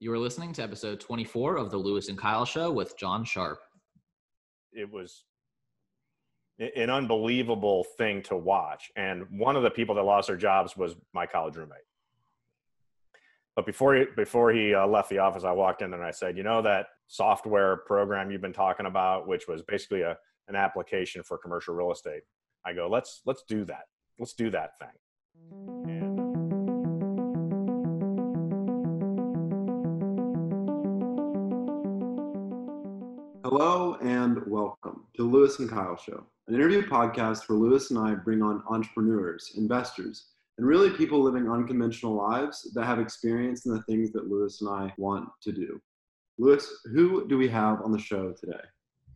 You are listening to episode 24 of the Lewis and Kyle Show with John Sharp. It was an unbelievable thing to watch. And one of the people that lost their jobs was my college roommate. But before he, before he uh, left the office, I walked in and I said, you know, that software program you've been talking about, which was basically a, an application for commercial real estate. I go, let's, let's do that. Let's do that thing. Hello and welcome to the Lewis and Kyle Show, an interview podcast where Lewis and I bring on entrepreneurs, investors, and really people living unconventional lives that have experience in the things that Lewis and I want to do. Lewis, who do we have on the show today?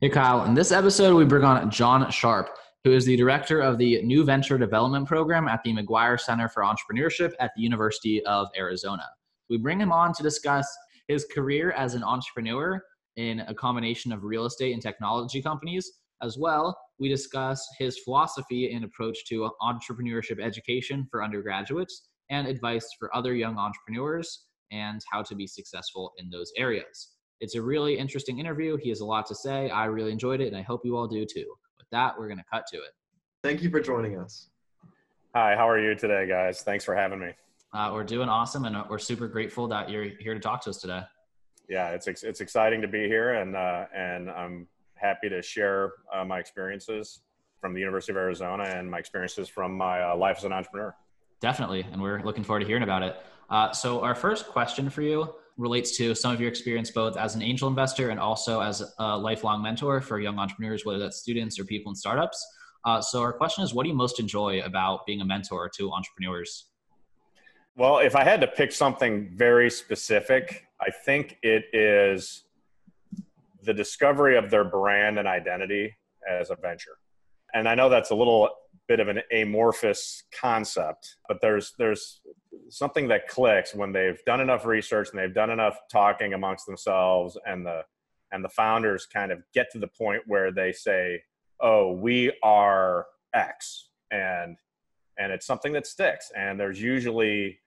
Hey, Kyle. In this episode, we bring on John Sharp, who is the director of the New Venture Development Program at the McGuire Center for Entrepreneurship at the University of Arizona. We bring him on to discuss his career as an entrepreneur in a combination of real estate and technology companies. As well, we discuss his philosophy and approach to entrepreneurship education for undergraduates and advice for other young entrepreneurs and how to be successful in those areas. It's a really interesting interview. He has a lot to say. I really enjoyed it, and I hope you all do too. With that, we're going to cut to it. Thank you for joining us. Hi, how are you today, guys? Thanks for having me. Uh, we're doing awesome, and we're super grateful that you're here to talk to us today yeah, it's it's exciting to be here, and uh, and I'm happy to share uh, my experiences from the University of Arizona and my experiences from my uh, life as an entrepreneur. Definitely, and we're looking forward to hearing about it. Uh, so, our first question for you relates to some of your experience both as an angel investor and also as a lifelong mentor for young entrepreneurs, whether that's students or people in startups. Uh, so, our question is, what do you most enjoy about being a mentor to entrepreneurs? Well, if I had to pick something very specific, I think it is the discovery of their brand and identity as a venture. And I know that's a little bit of an amorphous concept, but there's there's something that clicks when they've done enough research and they've done enough talking amongst themselves and the and the founders kind of get to the point where they say, "Oh, we are X." And and it's something that sticks and there's usually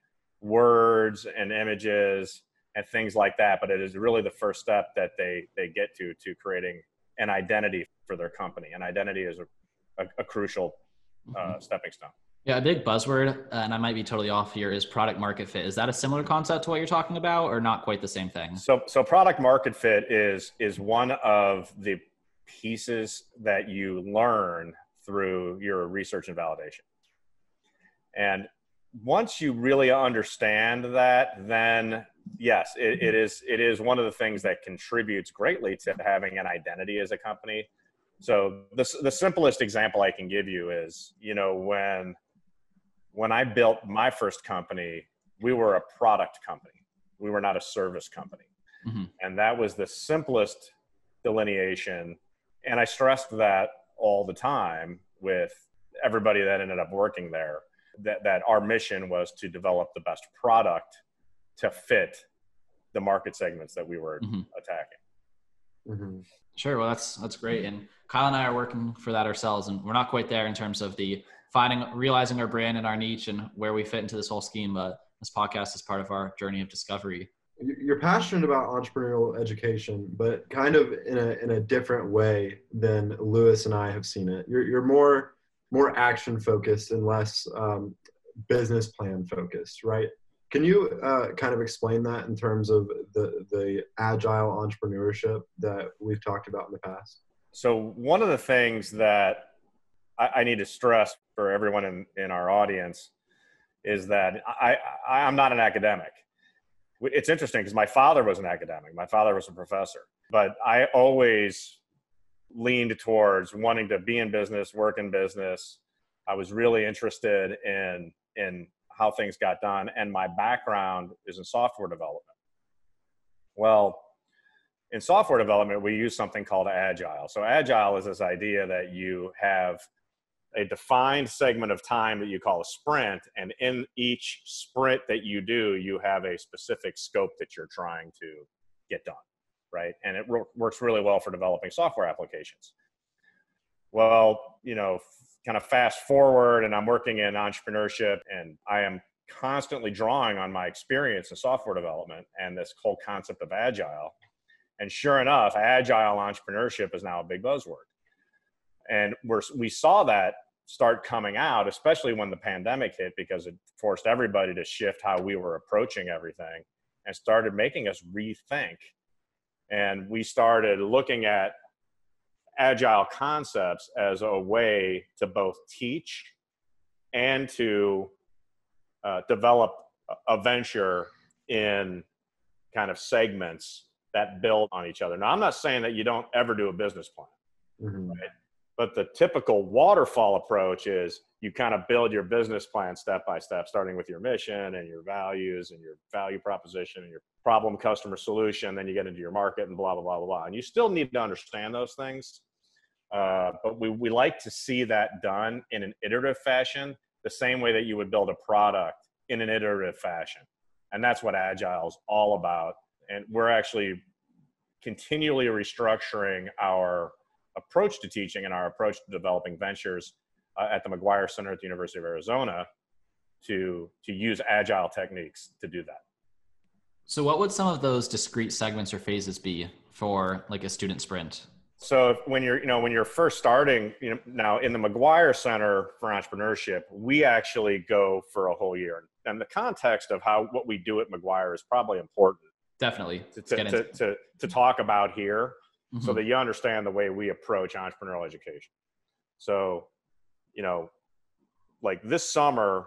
words and images and things like that but it is really the first step that they they get to to creating an identity for their company. And identity is a, a, a crucial uh, mm-hmm. stepping stone. Yeah a big buzzword and i might be totally off here is product market fit. Is that a similar concept to what you're talking about or not quite the same thing? So so product market fit is is one of the pieces that you learn through your research and validation. And once you really understand that, then yes, it, it is it is one of the things that contributes greatly to having an identity as a company. So the the simplest example I can give you is you know when when I built my first company, we were a product company. We were not a service company, mm-hmm. and that was the simplest delineation. And I stressed that all the time with everybody that ended up working there that, that our mission was to develop the best product to fit the market segments that we were mm-hmm. attacking. Mm-hmm. Sure. Well, that's that's great. And Kyle and I are working for that ourselves, and we're not quite there in terms of the finding, realizing our brand and our niche and where we fit into this whole scheme. But this podcast is part of our journey of discovery. You're passionate about entrepreneurial education, but kind of in a in a different way than Lewis and I have seen it. You're you're more more action focused and less um, business plan focused, right? Can you uh, kind of explain that in terms of the the agile entrepreneurship that we've talked about in the past? So one of the things that I, I need to stress for everyone in, in our audience is that I, I I'm not an academic. It's interesting because my father was an academic. My father was a professor, but I always leaned towards wanting to be in business, work in business. I was really interested in in how things got done, and my background is in software development. Well, in software development, we use something called agile. So agile is this idea that you have a defined segment of time that you call a sprint, and in each sprint that you do, you have a specific scope that you're trying to get done right? And it works really well for developing software applications. Well, you know, kind of fast forward, and I'm working in entrepreneurship, and I am constantly drawing on my experience in software development and this whole concept of agile. And sure enough, agile entrepreneurship is now a big buzzword. And we're, we saw that start coming out, especially when the pandemic hit, because it forced everybody to shift how we were approaching everything and started making us rethink. And we started looking at agile concepts as a way to both teach and to uh, develop a venture in kind of segments that build on each other. Now, I'm not saying that you don't ever do a business plan, mm-hmm. right? But the typical waterfall approach is you kind of build your business plan step by step, starting with your mission and your values and your value proposition and your problem, customer, solution. Then you get into your market and blah, blah, blah, blah, blah. And you still need to understand those things. Uh, but we, we like to see that done in an iterative fashion, the same way that you would build a product in an iterative fashion. And that's what Agile is all about. And we're actually continually restructuring our approach to teaching and our approach to developing ventures uh, at the McGuire Center at the University of Arizona to to use agile techniques to do that. So what would some of those discrete segments or phases be for like a student sprint? So when you're, you know, when you're first starting, you know, now in the McGuire Center for Entrepreneurship, we actually go for a whole year. And the context of how what we do at McGuire is probably important. Definitely. To, to, to, to, to talk about here mm-hmm. so that you understand the way we approach entrepreneurial education. So, you know, like this summer,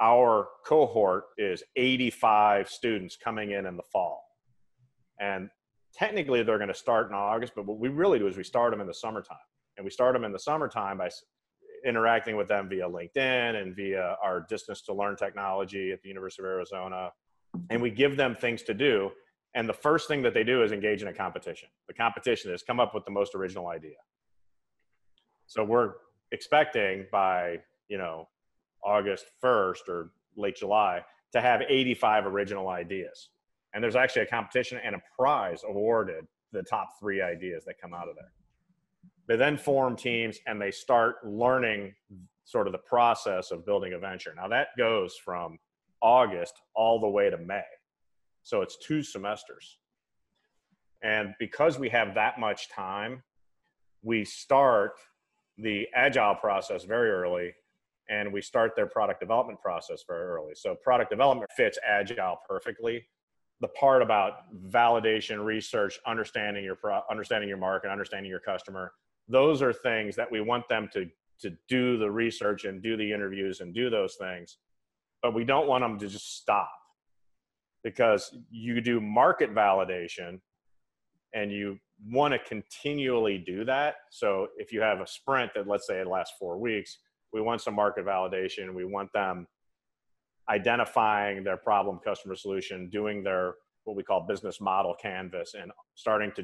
our cohort is 85 students coming in in the fall. And technically they're going to start in August, but what we really do is we start them in the summertime. And we start them in the summertime by interacting with them via LinkedIn and via our distance to learn technology at the University of Arizona. And we give them things to do and the first thing that they do is engage in a competition. The competition is come up with the most original idea. So we're expecting by, you know, August 1st or late July to have 85 original ideas. And there's actually a competition and a prize awarded the top three ideas that come out of there. They then form teams and they start learning sort of the process of building a venture. Now that goes from August all the way to May. So it's two semesters. And because we have that much time, we start the agile process very early and we start their product development process very early. So product development fits agile perfectly. The part about validation, research, understanding your pro- understanding your market, understanding your customer, those are things that we want them to to do the research and do the interviews and do those things. But we don't want them to just stop because you do market validation and you want to continually do that. So if you have a sprint that let's say it lasts four weeks, we want some market validation. We want them identifying their problem customer solution, doing their what we call business model canvas and starting to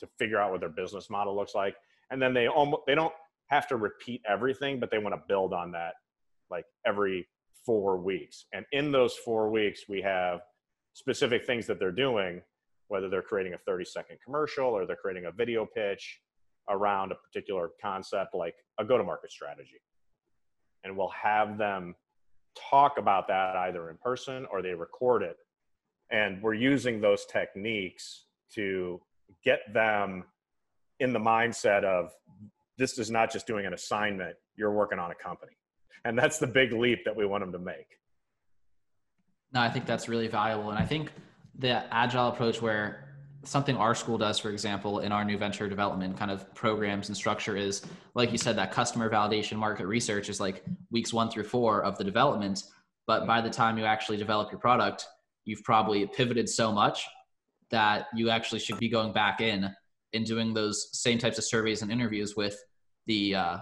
to figure out what their business model looks like. And then they almost they don't have to repeat everything, but they want to build on that like every four weeks. And in those four weeks, we have specific things that they're doing, whether they're creating a 30 second commercial or they're creating a video pitch around a particular concept like a go to market strategy. And we'll have them talk about that either in person or they record it. And we're using those techniques to get them in the mindset of this is not just doing an assignment, you're working on a company. And that's the big leap that we want them to make. No, I think that's really valuable. And I think the agile approach where something our school does, for example, in our new venture development kind of programs and structure is, like you said, that customer validation market research is like weeks one through four of the development. But by the time you actually develop your product, you've probably pivoted so much that you actually should be going back in and doing those same types of surveys and interviews with the uh,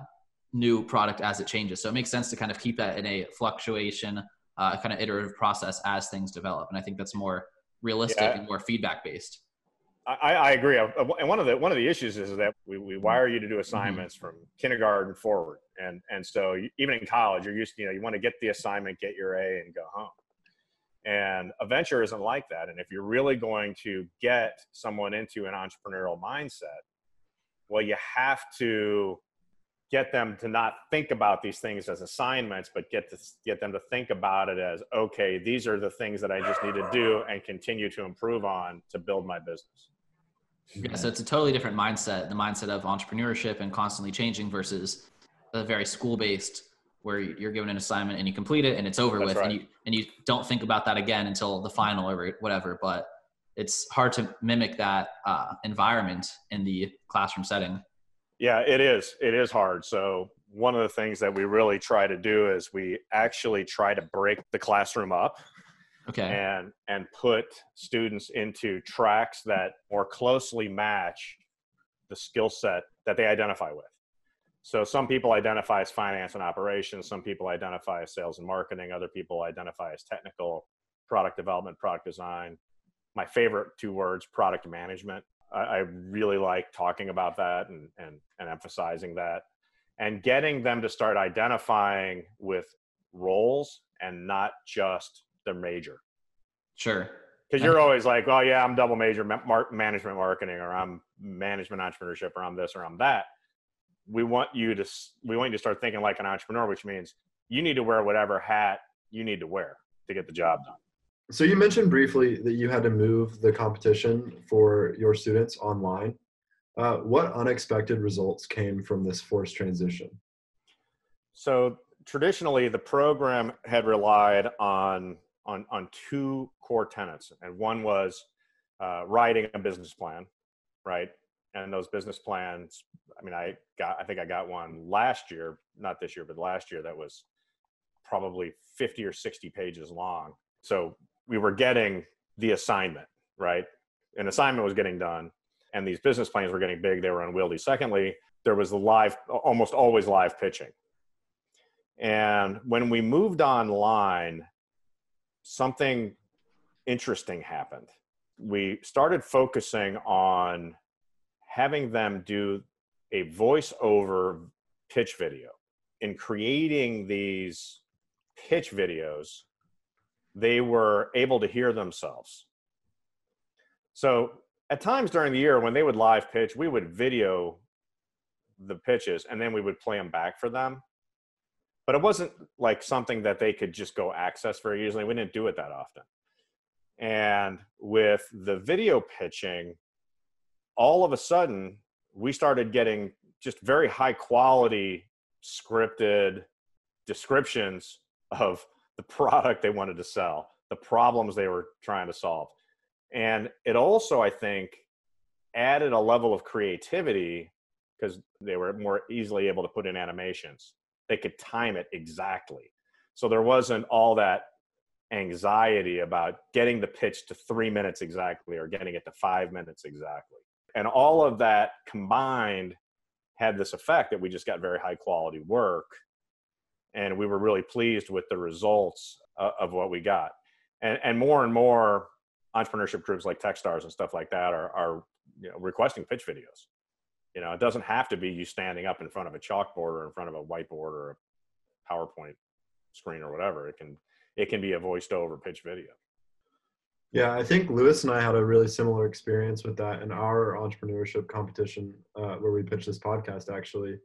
new product as it changes. So it makes sense to kind of keep that in a fluctuation uh, kind of iterative process as things develop. And I think that's more realistic yeah. and more feedback based. I, I, agree. And one of the one of the issues is that we, we wire you to do assignments mm-hmm. from kindergarten forward, and and so even in college, you're used to, you know you want to get the assignment, get your A, and go home. And a venture isn't like that. And if you're really going to get someone into an entrepreneurial mindset, well, you have to get them to not think about these things as assignments, but get to get them to think about it as okay, these are the things that I just need to do and continue to improve on to build my business. Yeah, so it's a totally different mindset, the mindset of entrepreneurship and constantly changing versus a very school based where you're given an assignment and you complete it and it's over That's with right. and you and you don't think about that again until the final or whatever. But it's hard to mimic that uh, environment in the classroom setting. Yeah, it is. It is hard. So one of the things that we really try to do is we actually try to break the classroom up okay and and put students into tracks that more closely match the skill set that they identify with so some people identify as finance and operations some people identify as sales and marketing other people identify as technical product development product design my favorite two words product management i, I really like talking about that and, and and emphasizing that and getting them to start identifying with roles and not just their major. Sure. Because you're always like, oh yeah, I'm double major ma- management marketing, or I'm management entrepreneurship, or I'm this, or I'm that. We want you to we want you to start thinking like an entrepreneur, which means you need to wear whatever hat you need to wear to get the job done. So you mentioned briefly that you had to move the competition for your students online. Uh, what unexpected results came from this forced transition? So traditionally, the program had relied on on on two core tenets, and one was uh, writing a business plan, right? And those business plans, I mean, I got, I think I got one last year, not this year, but last year that was probably 50 or 60 pages long. So we were getting the assignment, right? An assignment was getting done and these business plans were getting big, they were unwieldy. Secondly, there was the live, almost always live pitching. And when we moved online, something interesting happened. We started focusing on having them do a voiceover pitch video. In creating these pitch videos, they were able to hear themselves. So at times during the year when they would live pitch, we would video the pitches and then we would play them back for them. But it wasn't like something that they could just go access very easily. We didn't do it that often. And with the video pitching, all of a sudden, we started getting just very high quality scripted descriptions of the product they wanted to sell, the problems they were trying to solve. And it also, I think, added a level of creativity because they were more easily able to put in animations. They could time it exactly. So there wasn't all that anxiety about getting the pitch to three minutes exactly or getting it to five minutes exactly. And all of that combined had this effect that we just got very high quality work. And we were really pleased with the results of what we got. And, and more and more, entrepreneurship groups like Techstars and stuff like that are, are you know, requesting pitch videos. You know, it doesn't have to be you standing up in front of a chalkboard or in front of a whiteboard or a PowerPoint screen or whatever. It can it can be a voiced over pitch video. Yeah, I think Lewis and I had a really similar experience with that in our entrepreneurship competition uh, where we pitched this podcast. Actually,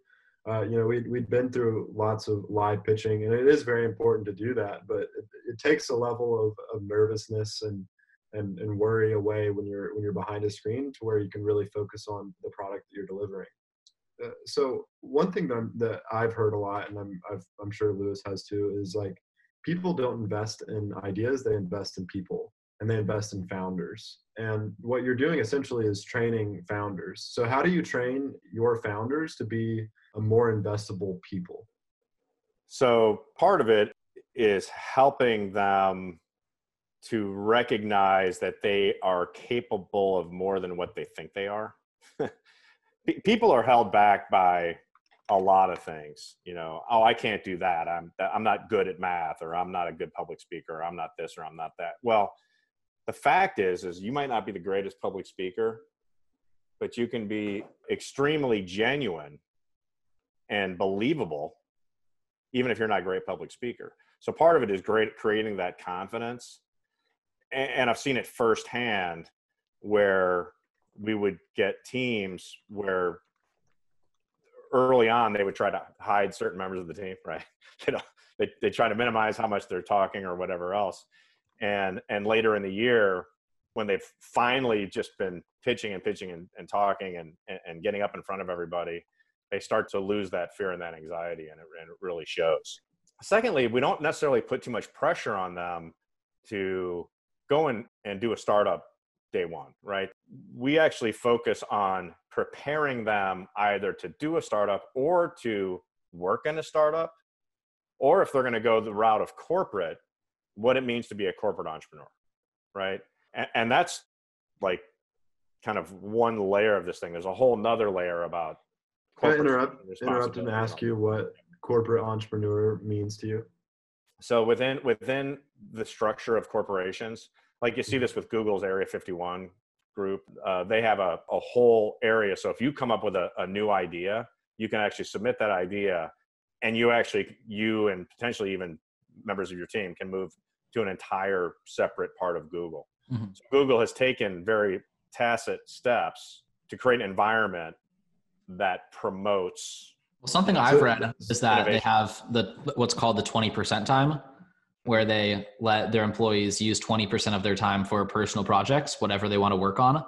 uh, you know, we'd we'd been through lots of live pitching, and it is very important to do that. But it, it takes a level of, of nervousness and and, and worry away when you're when you're behind a screen to where you can really focus on the product that you're delivering. Uh, so one thing that, that I've heard a lot, and I'm I've, I'm sure Lewis has too, is like people don't invest in ideas; they invest in people, and they invest in founders. And what you're doing essentially is training founders. So how do you train your founders to be a more investable people? So part of it is helping them to recognize that they are capable of more than what they think they are. People are held back by a lot of things. You know, oh, I can't do that. I'm I'm not good at math, or I'm not a good public speaker, or I'm not this, or I'm not that. Well, the fact is, is you might not be the greatest public speaker, but you can be extremely genuine and believable, even if you're not a great public speaker. So part of it is great creating that confidence and I've seen it firsthand where we would get teams where early on they would try to hide certain members of the team, right? know, they they try to minimize how much they're talking or whatever else, and and later in the year when they've finally just been pitching and pitching and, and talking and, and getting up in front of everybody, they start to lose that fear and that anxiety, and it, and it really shows. Secondly, we don't necessarily put too much pressure on them to go and, and do a startup day one, right? We actually focus on preparing them either to do a startup or to work in a startup, or if they're going to go the route of corporate, what it means to be a corporate entrepreneur, right? And, and that's like kind of one layer of this thing. There's a whole nother layer about. Can I interrupt, interrupt and ask you what corporate entrepreneur means to you? So within within the structure of corporations, like you see this with Google's Area 51 group, uh, they have a, a whole area. So if you come up with a, a new idea, you can actually submit that idea, and you actually you and potentially even members of your team can move to an entire separate part of Google. Mm-hmm. So Google has taken very tacit steps to create an environment that promotes well, something I've read is that innovation. they have the what's called the 20% time where they let their employees use 20% of their time for personal projects, whatever they want to work on.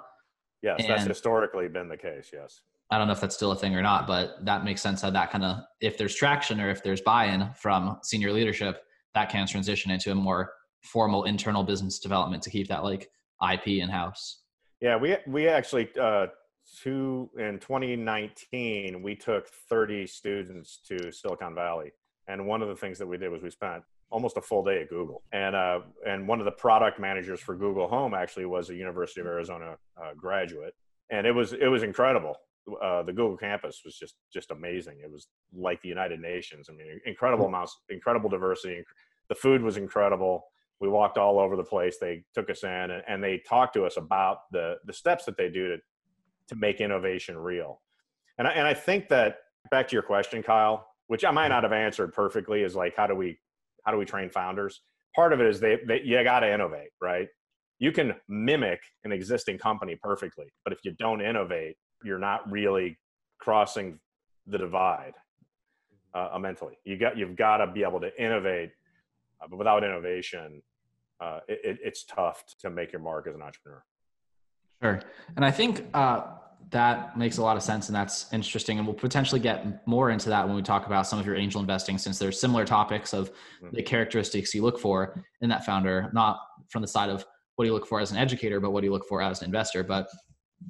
Yes, and that's historically been the case. Yes. I don't know if that's still a thing or not, but that makes sense how that kind of, if there's traction or if there's buy in from senior leadership, that can transition into a more formal internal business development to keep that like IP in house. Yeah, we we actually uh, two in 2019 we took 30 students to Silicon Valley, and one of the things that we did was we spent almost a full day at Google, and uh, and one of the product managers for Google Home actually was a University of Arizona uh, graduate, and it was it was incredible. Uh, the Google campus was just just amazing. It was like the United Nations. I mean, incredible amounts, incredible diversity. The food was incredible we walked all over the place. They took us in and, and, they talked to us about the the steps that they do to to make innovation real. And I, and I think that back to your question, Kyle, which I might not have answered perfectly, is like how do we how do we train founders? Part of it is they, they you got to innovate, right? You can mimic an existing company perfectly, but if you don't innovate, you're not really crossing the divide uh, mentally. You got you've got to be able to innovate, uh, but without innovation, uh, it, it's tough to make your mark as an entrepreneur. Sure. And I think uh, that makes a lot of sense and that's interesting. And we'll potentially get more into that when we talk about some of your angel investing, since there's similar topics of mm-hmm. the characteristics you look for in that founder, not from the side of what do you look for as an educator, but what do you look for as an investor. But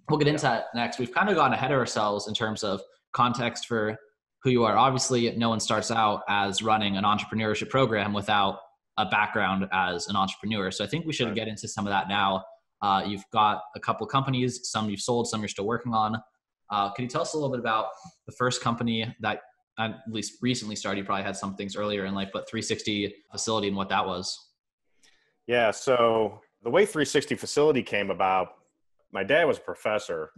we'll get into that next. We've kind of gone ahead of ourselves in terms of context for who you are. Obviously, no one starts out as running an entrepreneurship program without a background as an entrepreneur. So I think we should right. get into some of that now. Uh, you've got a couple companies, some you've sold, some you're still working on. Uh, can you tell us a little bit about the first company that at least recently started? You probably had some things earlier in life, but 360 facility and what that was. Yeah. So the way 360 facility came about, my dad was a professor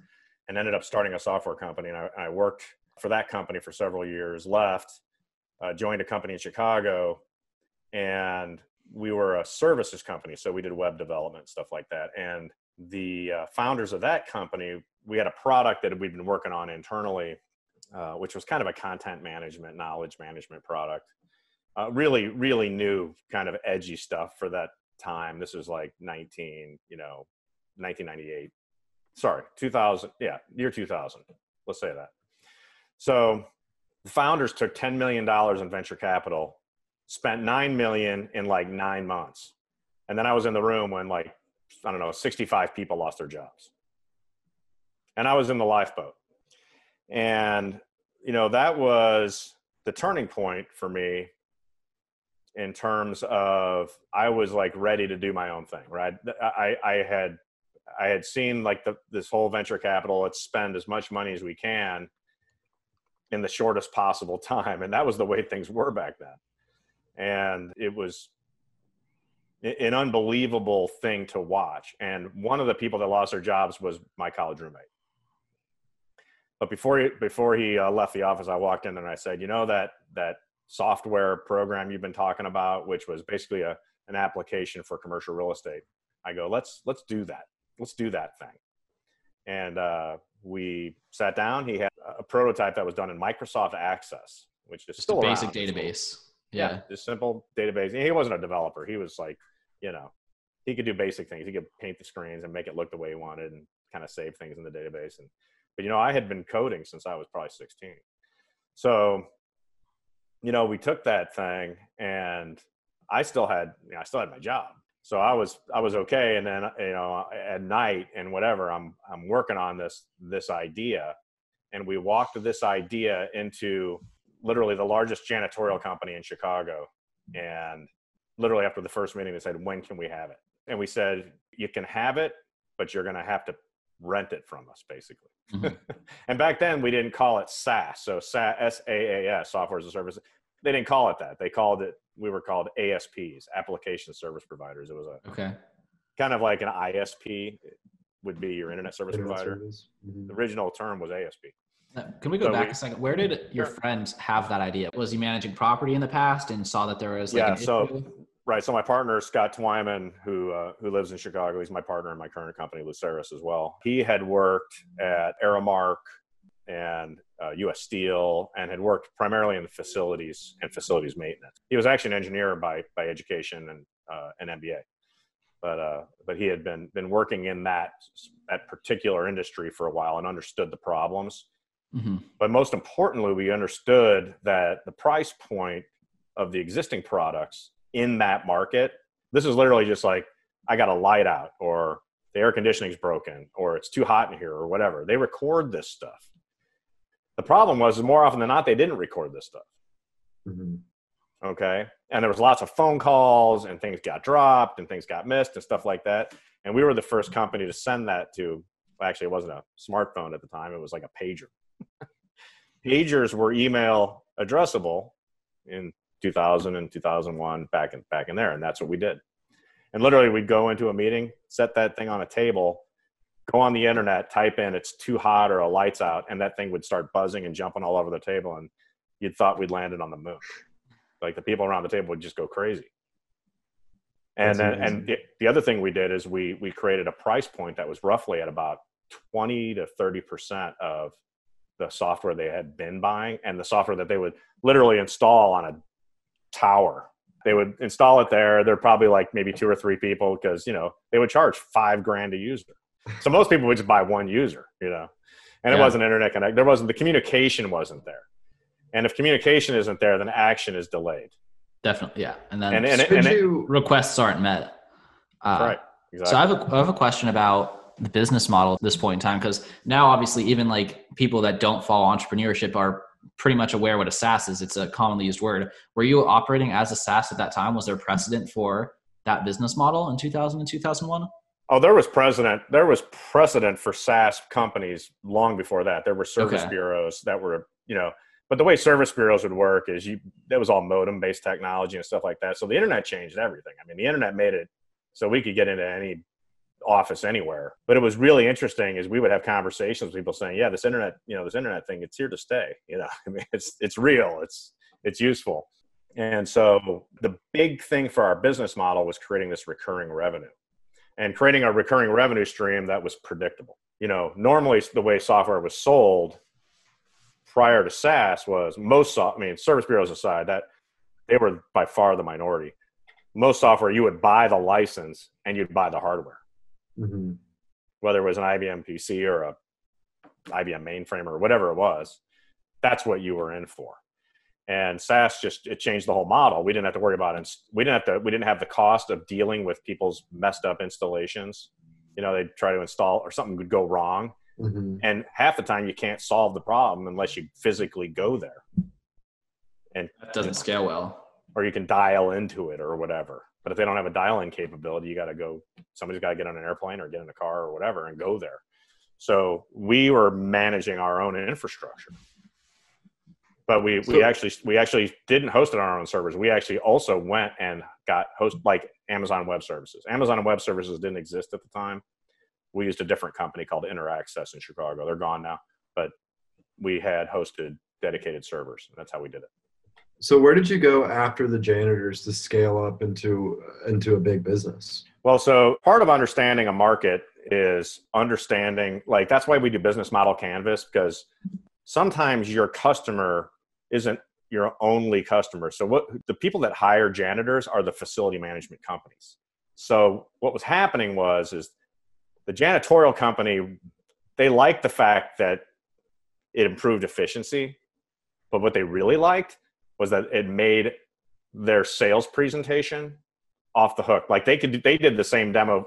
and ended up starting a software company. And I, I worked for that company for several years, left, uh, joined a company in Chicago, and we were a services company, so we did web development stuff like that. And the uh, founders of that company, we had a product that we'd been working on internally, uh, which was kind of a content management, knowledge management product. Uh, really, really new, kind of edgy stuff for that time. This was like 19, you know, 1998. Sorry, 2000. Yeah, year 2000. Let's say that. So the founders took $10 million in venture capital spent nine million in like nine months, and then I was in the room when like I don't know, 65 people lost their jobs, and I was in the lifeboat, and you know that was the turning point for me in terms of I was like ready to do my own thing, right? I, I had I had seen like the, this whole venture capital. Let's spend as much money as we can in the shortest possible time, and that was the way things were back then and it was an unbelievable thing to watch. And one of the people that lost their jobs was my college roommate. But before he, before he uh, left the office, I walked in and I said, you know that that software program you've been talking about, which was basically a an application for commercial real estate. I go, let's let's do that. Let's do that thing. and uh, we sat down. He had a prototype that was done in Microsoft Access, which is Just still a basic around. database. Yeah. just simple database. And he wasn't a developer. He was like, you know, he could do basic things. He could paint the screens and make it look the way he wanted, and kind of save things in the database. And but you know, I had been coding since I was probably 16. So, you know, we took that thing, and I still had, you know, I still had my job. So I was I was okay. And then you know, at night and whatever, I'm I'm working on this this idea, and we walked this idea into literally the largest janitorial company in Chicago. And literally after the first meeting, they said, When can we have it? And we said, You can have it, but you're going to have to rent it from us, basically. Mhm. and back then, we didn't call it SaaS. So S A A S, software as a service. They didn't call it that. They called it, we were called ASPs, application service providers. It was a Okay. kind of like an ISP would be your internet service Internet provider. service. Mhm. The original term was ASP. Uh, Can we go So back we- a second? Where did your Sure. friend have that idea? Was he managing property in the past and saw that there was like Yeah, an so- issue? Right. So my partner Scott Twyman, who uh, who lives in Chicago, he's my partner in my current company, Luceris, as well. He had worked at Aramark and uh, U.S. Steel, and had worked primarily in the facilities and facilities maintenance. He was actually an engineer by by education and uh, an MBA, but uh, but he had been been working in that that particular industry for a while and understood the problems. Mhm. But most importantly, we understood that the price point of the existing products in that market, this is literally just like, I got a light out, or the air conditioning's broken, or it's too hot in here, or whatever. They record this stuff. The problem was, more often than not, they didn't record this stuff. Mhm. Okay. And there was lots of phone calls, and things got dropped, and things got missed, and stuff like that. And we were the first company to send that to, well, actually, it wasn't a smartphone at the time, it was like a pager pagers were email addressable in 2000 and 2001 back in back in there and that's what we did and literally we'd go into a meeting set that thing on a table go on the internet type in it's too hot or a lights out and that thing would start buzzing and jumping all over the table and you'd thought we'd landed on the moon. Like the people around the table would just go crazy. And then and the, the other thing we did is we we created a price point that was roughly at about 20 to 30 percent of the software they had been buying and the software that they would literally install on a tower. They would install it there. They're probably like maybe two or three people because you know they would charge five grand a user so most people would just buy one user you know and it Yeah. wasn't internet connect there wasn't the communication wasn't there and if communication isn't there then action is delayed Definitely. Yeah. And then and and, Could and requests aren't met. Uh, right exactly So I have, a, I have a question about the business model at this point in time because now obviously even like people that don't follow entrepreneurship are pretty much aware what a SaaS is. It's a commonly used word. Were you operating as a SaaS at that time? Was there precedent for that business model in 2000 and 2001? Oh, there was precedent. There was precedent for SaaS companies long before that. There were service Okay. bureaus that were, you know, but the way service bureaus would work is you that was all modem based technology and stuff like that. So the internet changed everything. I mean, the internet made it so we could get into any office anywhere. But it was really interesting is we would have conversations with people saying, "Yeah, this internet, you know, this internet thing, it's here to stay." You know, I mean, it's it's real. It's it's useful. And so the big thing for our business model was creating this recurring revenue and creating a recurring revenue stream that was predictable. You know, normally the way software was sold prior to SaaS was most, I mean, service bureaus aside, that they were by far the minority. Most software, you would buy the license and you'd buy the hardware, Mhm. whether it was an IBM PC or a IBM mainframe or whatever it was. That's what you were in for. And SaaS just it changed the whole model. We didn't have to worry about it. We didn't have to. We didn't have the cost of dealing with people's messed up installations. You know, they'd try to install or something would go wrong, Mhm. and half the time you can't solve the problem unless you physically go there and That doesn't scale well. or you can dial into it or whatever but if they don't have a dial-in capability you got to go somebody's got to get on an airplane or get in a car or whatever and go there so we were managing our own infrastructure but we, we actually we actually didn't host it on our own servers. We actually also went and got host like amazon web services. Amazon web services didn't exist at the time. We used a different company called interaccess in chicago. They're gone now but we had hosted dedicated servers. And that's how we did it. So where did you go after the janitors to scale up into into a big business? Well, so part of understanding a market is understanding like that's why we do business model canvas because sometimes your customer isn't your only customer. So what the people that hire janitors are the facility management companies. So what was happening was is the janitorial company they liked the fact that it improved efficiency but what they really liked was that it made their sales presentation off the hook. Like they could they did the same demo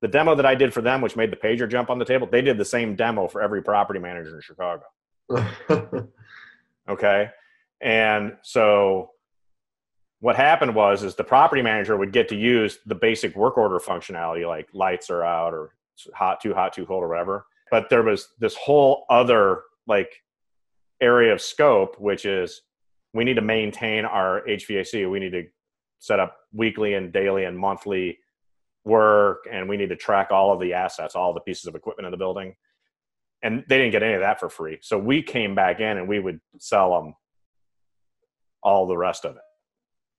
the demo that I did for them, which made the pager jump on the table, they did the same demo for every property manager in Chicago. okay. And so what happened was is the property manager would get to use the basic work order functionality like lights are out or hot too hot too cold or whatever but there was this whole other like area of scope which is we need to maintain our hvac we need to set up weekly and daily and monthly work and we need to track all of the assets, all the pieces of equipment in the building. And they didn't get any of that for free. So we came back in and we would sell them all the rest of it.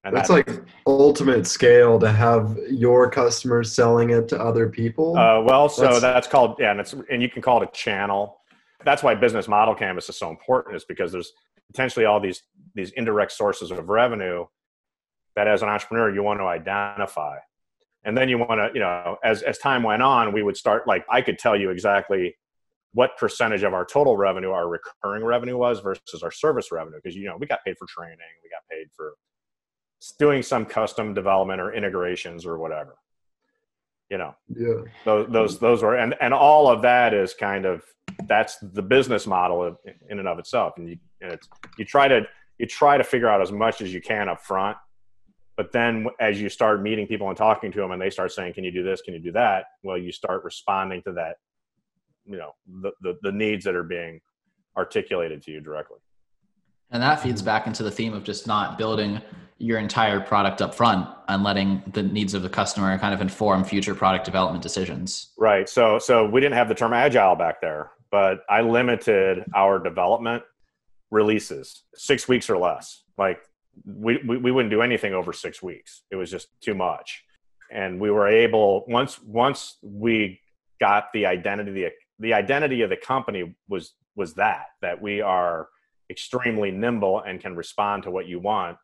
And that's that, like ultimate scale to have your customers selling it to other people. Uh, well, so that's, that's called yeah, and it's and you can call it a channel. That's why business model canvas is so important, is because there's potentially all these these indirect sources of revenue that as an entrepreneur you want to identify and then you want to you know as as time went on we would start like i could tell you exactly what percentage of our total revenue our recurring revenue was versus our service revenue because you know we got paid for training we got paid for doing some custom development or integrations or whatever you know yeah those those those were and and all of that is kind of that's the business model in and of itself and you and it's you try to you try to figure out as much as you can up front but then as you start meeting people and talking to them and they start saying, can you do this? Can you do that? Well, you start responding to that, you know, the, the, the needs that are being articulated to you directly. And that feeds back into the theme of just not building your entire product up front and letting the needs of the customer kind of inform future product development decisions. Right. So so we didn't have the term agile back there, but I limited our development releases six weeks or less. Like we, we, we wouldn't do anything over six weeks. It was just too much. And we were able once once we got the identity the, identity of the company was was that that we are extremely nimble and can respond to what you want.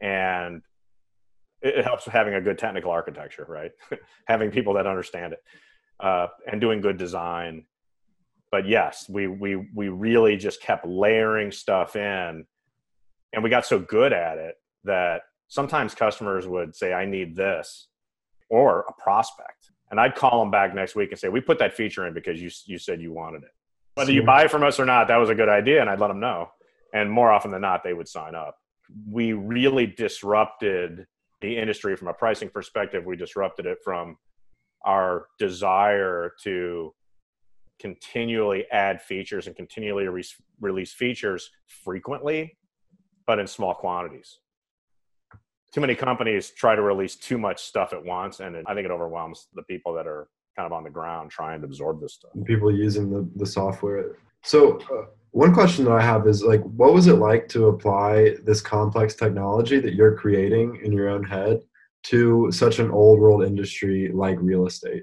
And it, helps having a good technical architecture right? Having people that understand it uh, and doing good design. But yes we we we really just kept layering stuff in and we got so good at it that sometimes customers would say i need this or a prospect and i'd call them back next week and say we put that feature in because you, you said you wanted it. Whether you buy it from us or not that was a good idea and i'd let them know. And more often than not they would sign up. We really disrupted the industry from a pricing perspective. We disrupted it from our desire to continually add features and continually re- release features frequently but in small quantities. Too many companies try to release too much stuff at once, and it, I think it overwhelms the people that are kind of on the ground trying to absorb this stuff. People using the, the software. So, uh, one question that I have is like, what was it like to apply this complex technology that you're creating in your own head to such an old world industry like real estate?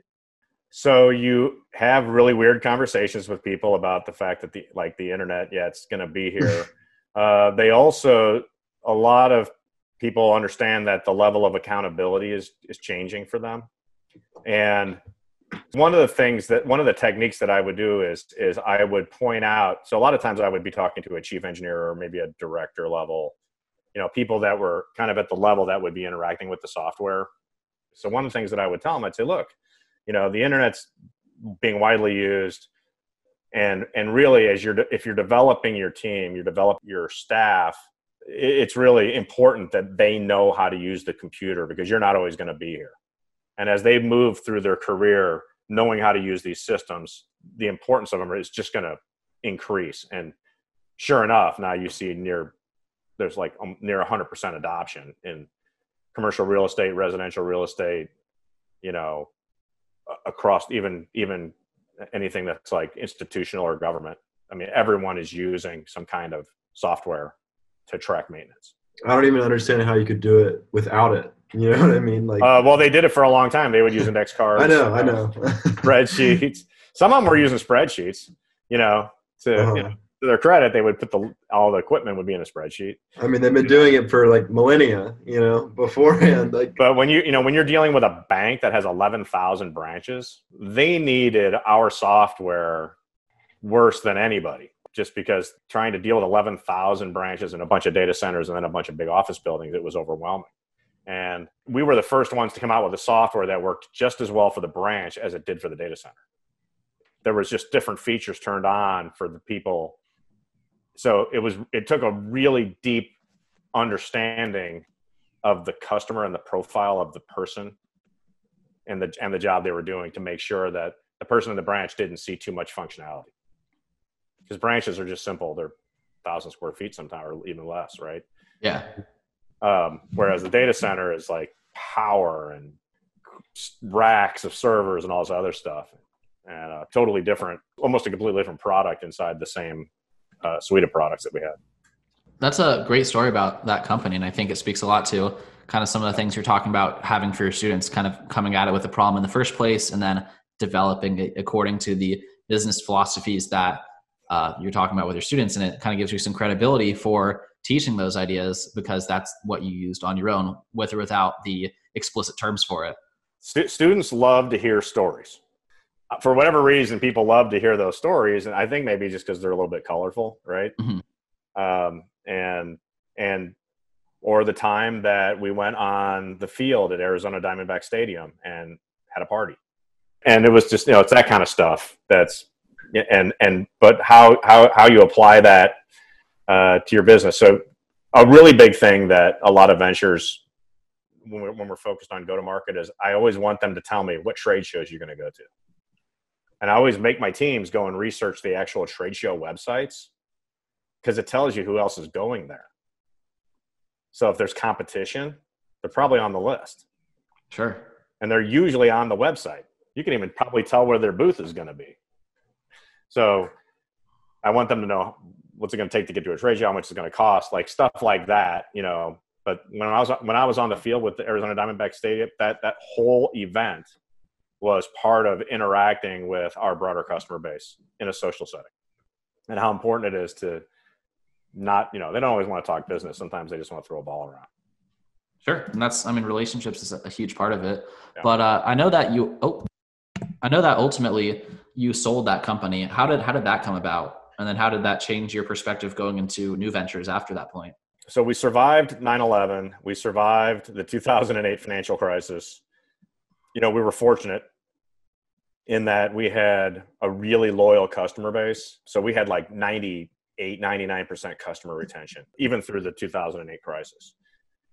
So you have really weird conversations with people about the fact that the like the internet, yeah, it's going to be here. Uh, they also, a lot of people understand that the level of accountability is is changing for them, and one of the things that one of the techniques that I would do is is I would point out. So a lot of times I would be talking to a chief engineer or maybe a director level, you know, people that were kind of at the level that would be interacting with the software. So one of the things that I would tell them, I'd say, look, you know, the internet's being widely used and and really as you're if you're developing your team you develop your staff it's really important that they know how to use the computer because you're not always going to be here. And as they move through their career knowing how to use these systems the importance of them is just going to increase. And sure enough now you see near there's like um, near 100% adoption in commercial real estate residential real estate you know across even even anything that's like institutional or government. I mean, everyone is using some kind of software to track maintenance. I don't even understand how you could do it without it. You know what I mean? Like, Uh, well, they did it for a long time. They would use index cards. I know, I know. Spreadsheets. Some of them were using spreadsheets. You know, to Uh-huh. you know, to their credit, they would put the all the equipment would be in a spreadsheet. I mean, they've been doing it for like millennia, you know, beforehand. Like, But when you you know when you're dealing with a bank that has eleven thousand branches, they needed our software worse than anybody. Just because trying to deal with eleven thousand branches and a bunch of data centers and then a bunch of big office buildings, it was overwhelming. And we were the first ones to come out with a software that worked just as well for the branch as it did for the data center. There was just different features turned on for the people. So it was it took a really deep understanding of the customer and the profile of the person and the and the job they were doing to make sure that the person in the branch didn't see too much functionality. Because branches are just simple; they're thousand square feet sometimes, or even less, right? Yeah. Um, whereas the data center is like power and racks of servers and all this other stuff, and uh, totally different, almost a completely different product inside the same uh, suite of products that we had. That's a great story about that company. And I think it speaks a lot to kind of some of the things you're talking about having for your students, kind of coming at it with a problem in the first place and then developing it according to the business philosophies that uh, you're talking about with your students. And it kind of gives you some credibility for teaching those ideas because that's what you used on your own with or without the explicit terms for it. Stu- students love to hear stories. Uh, For whatever reason, people love to hear those stories, and I think maybe just because they're a little bit colorful, right? Mhm. Um, and and or the time that we went on the field at Arizona Diamondback Stadium and had a party, and it was just you know it's that kind of stuff that's and and but how how how you apply that uh, to your business. So a really big thing that a lot of ventures when we're, when we're focused on go to market is I always want them to tell me what trade shows you're going to go to. And I always make my teams go and research the actual trade show websites because it tells you who else is going there. So if there's competition, they're probably on the list Sure. and they're usually on the website. You can even probably tell where their booth is going to be. So I want them to know what's it going to take to get to a trade show, how much it's going to cost, like stuff like that, you know. But when I was when I was on the field with the Arizona Diamondback Stadium, that that whole event was part of interacting with our broader customer base in a social setting, and how important it is to not, you know, they don't always want to talk business. Sometimes they just want to throw a ball around. Sure, and that's I mean relationships is a huge part of it. Yeah. But uh, I know that you oh, I know that ultimately you sold that company. How did how did that come about? And then how did that change your perspective going into new ventures after that point? so we survived 9-11 we survived the 2008 financial crisis you know we were fortunate in that we had a really loyal customer base so we had like 98 99% customer retention even through the 2008 crisis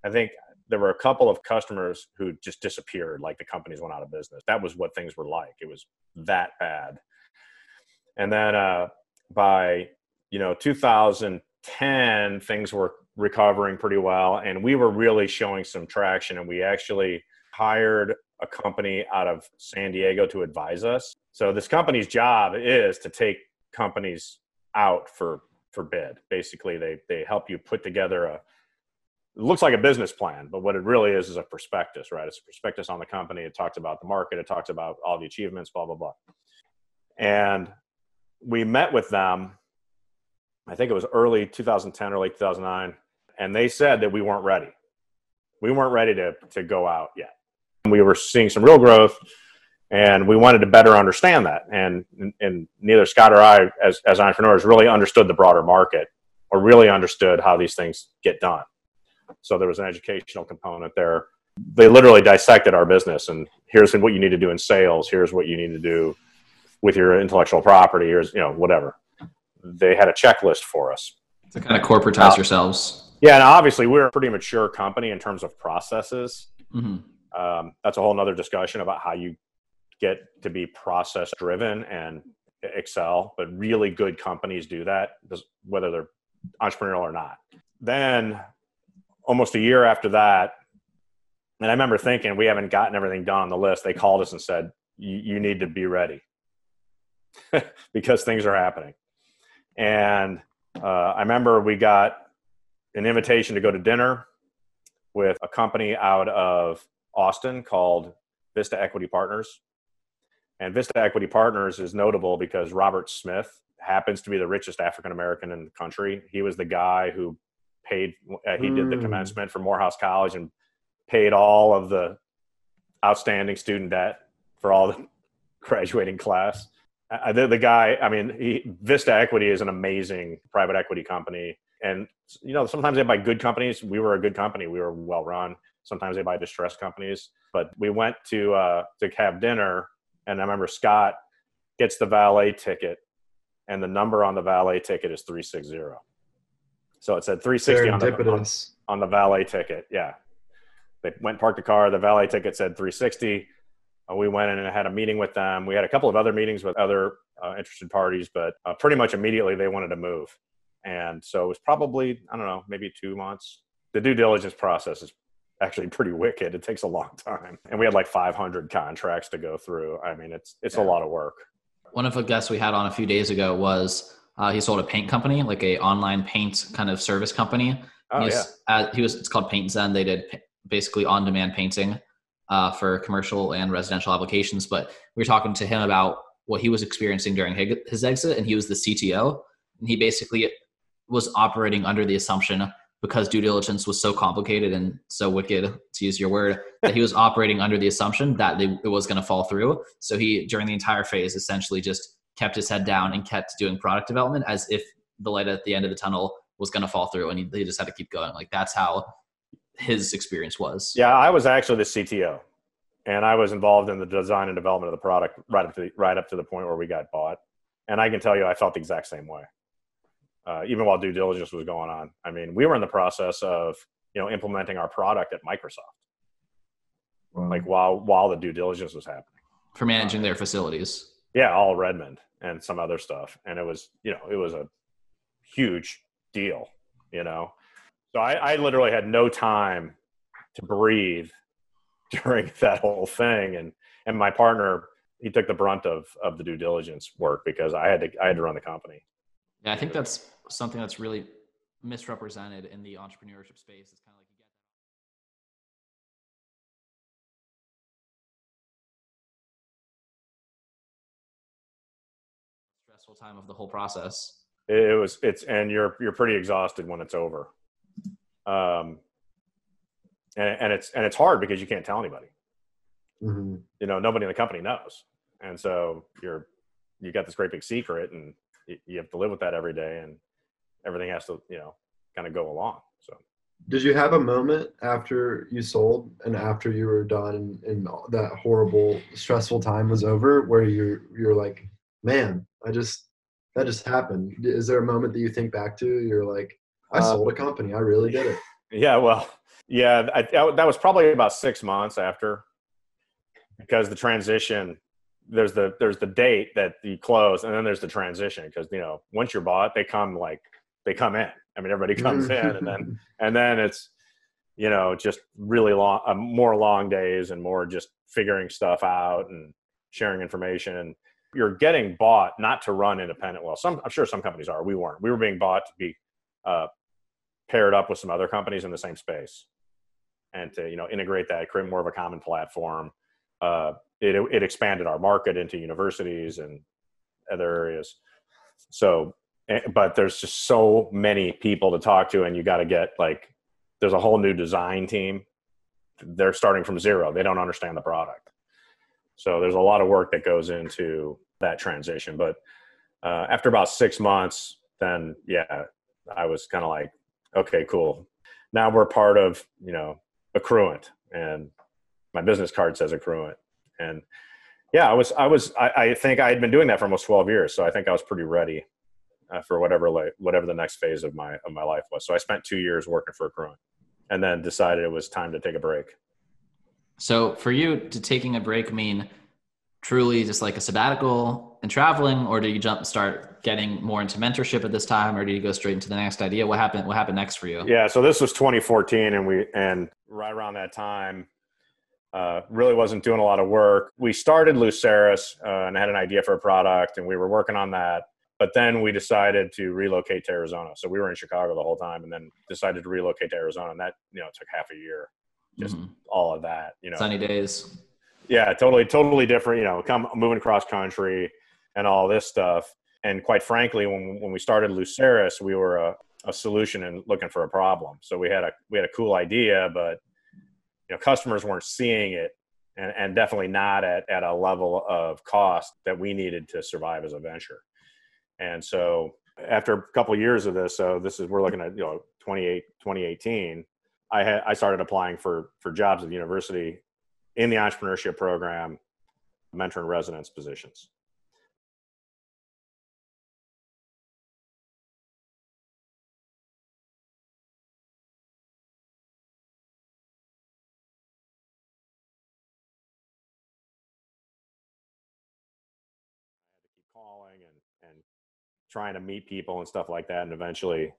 i think there were a couple of customers who just disappeared like the companies went out of business. That was what things were like. It was that bad. And then uh, by you know 2010 things were recovering pretty well and we were really showing some traction and we actually hired a company out of san diego to advise us. So this company's job is to take companies out for for bid. Basically they they help you put together a it looks like a business plan, but what it really is is a prospectus, right? It's a prospectus on the company. It talks about the market. It talks about all the achievements, blah blah blah. And we met with them. I think it was early 2010 or late 2009, and they said that we weren't ready. We weren't ready to to go out yet. We were seeing some real growth, and we wanted to better understand that. And and neither Scott or I, as as entrepreneurs, really understood the broader market or really understood how these things get done. So there was an educational component there. They literally dissected our business and here's what you need to do in sales. Here's what you need to do with your intellectual property. Here's, you know, whatever. They had a checklist for us. To kind of corporatize yourselves. Yeah. And obviously we're a pretty mature company in terms of processes. hmm Um, that's a whole nother discussion about how you get to be process driven and excel, but really good companies do that, whether they're entrepreneurial or not. Then almost a year after that, and I remember thinking we haven't gotten everything done on the list. They called us and said, "You need to be ready because things are happening." And uh, I remember we got an invitation to go to dinner with a company out of Austin called Vista Equity Partners. And Vista Equity Partners is notable because Robert Smith happens to be the richest African American in the country. He was the guy who paid, uh, he mm. did the hmm. commencement for Morehouse College and paid all of the outstanding student debt for all the graduating class. Uh, the, the guy, I mean, he, Vista Equity is an amazing private equity company. And, you know, sometimes they buy good companies. We were a good company. We were well run. Sometimes they buy distressed companies. But we went to, uh, to have dinner and I remember Scott gets the valet ticket, and the number on the valet ticket is 360. So it said 360 on the, on, on the valet ticket. Yeah. They went and parked the car. The valet ticket said 360. Uh, we went in and had a meeting with them. We had a couple of other meetings with other uh, interested parties, but uh, pretty much immediately they wanted to move. And so it was probably, I don't know, maybe two months. The due diligence process is actually pretty wicked. It takes a long time, and we had like 500 contracts to go through. I mean, it's it's yeah. a lot of work. One of the guests we had on a few days ago was uh, he sold a paint company, like a online paint kind of service company. Oh he was, yeah. Uh, he was it's called Paint Zen. They did basically on demand painting uh, for commercial and residential applications. But we were talking to him about what he was experiencing during his exit, and he was the CTO, and he basically was operating under the assumption because due diligence was so complicated and so wicked, to use your word, that he was operating under the assumption that they, it was going to fall through. So he, during the entire phase, essentially just kept his head down and kept doing product development as if the light at the end of the tunnel was going to fall through, and he, he just had to keep going. Like that's how his experience was. Yeah, I was actually the CTO, and I was involved in the design and development of the product right up to the, right up to the point where we got bought. And I can tell you, I felt the exact same way uh, even while due diligence was going on. I mean, we were in the process of you know implementing our product at Microsoft, wow. like while while the due diligence was happening for managing uh, their facilities. Yeah, all Redmond and some other stuff, and it was you know it was a huge deal, you know. So I, I literally had no time to breathe during that whole thing, and and my partner he took the brunt of of the due diligence work because I had to I had to run the company. Yeah, I think that's something that's really misrepresented in the entrepreneurship space. It's kind of time of the whole process. It was it's and you're you're pretty exhausted when it's over. Um and, and it's and it's hard because you can't tell anybody. Mm-hmm. You know, nobody in the company knows. And so you're you got this great big secret and you have to live with that every day and everything has to you know kind of go along so did you have a moment after you sold and after you were done and, that horrible stressful time was over where you're you're like man i just that just happened. Is there a moment that you think back to? You're like i sold a company. I really did it. Yeah well yeah I, that was probably about six months after because the transition there's the there's the date that you close and then there's the transition because you know once you're bought they come like they come in. I mean everybody comes in and then and then it's you know just really long uh, more long days and more just figuring stuff out and sharing information you're getting bought not to run independent well some i'm sure some companies are we weren't we were being bought to be uh, paired up with some other companies in the same space and to you know integrate that create more of a common platform uh, it, it expanded our market into universities and other areas. So, eh, but there's just so many people to talk to, and you got to get like, there's a whole new design team. They're starting from zero. They don't understand the product. So there's a lot of work that goes into that transition. But uh, after about six months, then yeah, I was kind of like, okay, cool. Now we're part of you know Accruent, and my business card says Accruent and yeah, I was, I was, I, I, think I had been doing that for almost 12 years. So I think I was pretty ready uh, for whatever, like, whatever the next phase of my, of my life was. So I spent two years working for Accruent and then decided it was time to take a break. So for you to taking a break mean truly just like a sabbatical and traveling, or do you jump, start getting more into mentorship at this time, or do you go straight into the next idea? What happened, what happened next for you? Yeah. So this was 2014 and we, and right around that time, uh, really wasn't doing a lot of work. We started Luceris uh, and had an idea for a product, and we were working on that. but then we decided to relocate to Arizona. So we were in Chicago the whole time, and then decided to relocate to Arizona, and that you know took half a year, just mm-hmm. all of that. You know, sunny days. Yeah, totally, totally different. You know, come moving across country and all this stuff. And quite frankly, when when we started Luceris, we were a, a solution and looking for a problem. So we had a we had a cool idea, but you know, customers weren't seeing it and, and definitely not at, at a level of cost that we needed to survive as a venture. And so after a couple of years of this, so this is we're looking at you know 28, 2018. I had I started applying for for jobs at the university in the entrepreneurship program, mentor and residence positions. calling and and trying to meet people and stuff like that. And eventually,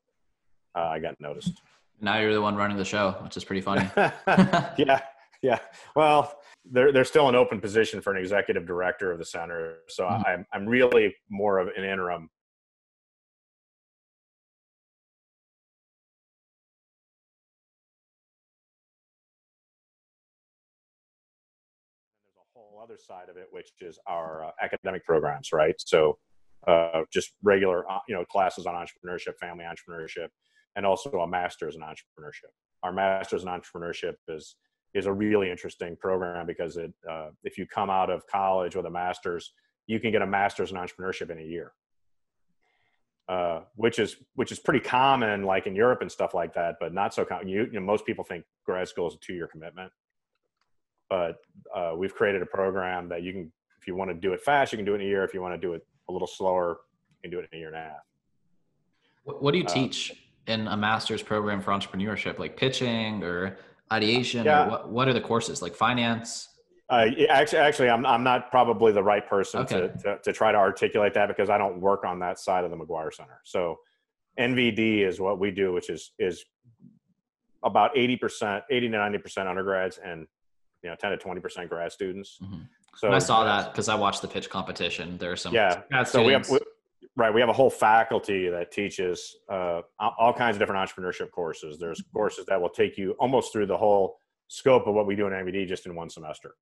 uh, I got noticed. Now you're the one running the show, which is pretty funny. yeah, yeah. Well, there, there's still an open position for an executive director of the center, so mm-hmm. I'm I'm really more of an interim. There's a whole other side of it, which is our uh, academic programs, right? So uh, just regular, uh, you know, classes on entrepreneurship, family entrepreneurship, and also a master's in entrepreneurship. Our master's in entrepreneurship is is a really interesting program because it, uh, if you come out of college with a master's, you can get a master's in entrepreneurship in a year, uh, which is which is pretty common, like in Europe and stuff like that, but not so common. You, you know, most people think grad school is a two year commitment, but uh, we've created a program that you can, if you want to do it fast, you can do it in a year. If you want to do it a little slower, you can do it in a year and a half. What, do you uh, teach in a master's program for entrepreneurship, like pitching or ideation? Yeah. Or what, what are the courses like finance? Uh, actually, actually, I'm I'm not probably the right person okay. to, to, to try to articulate that because I don't work on that side of the McGuire Center. So, NVD is what we do, which is is about eighty percent, eighty to ninety percent undergrads, and you know, ten to twenty percent grad students. Mm-hmm. So and I saw that because I watched the pitch competition. There are some yeah. So we have we, right. We have a whole faculty that teaches uh, all kinds of different entrepreneurship courses. There's courses that will take you almost through the whole scope of what we do in NVD just in one semester.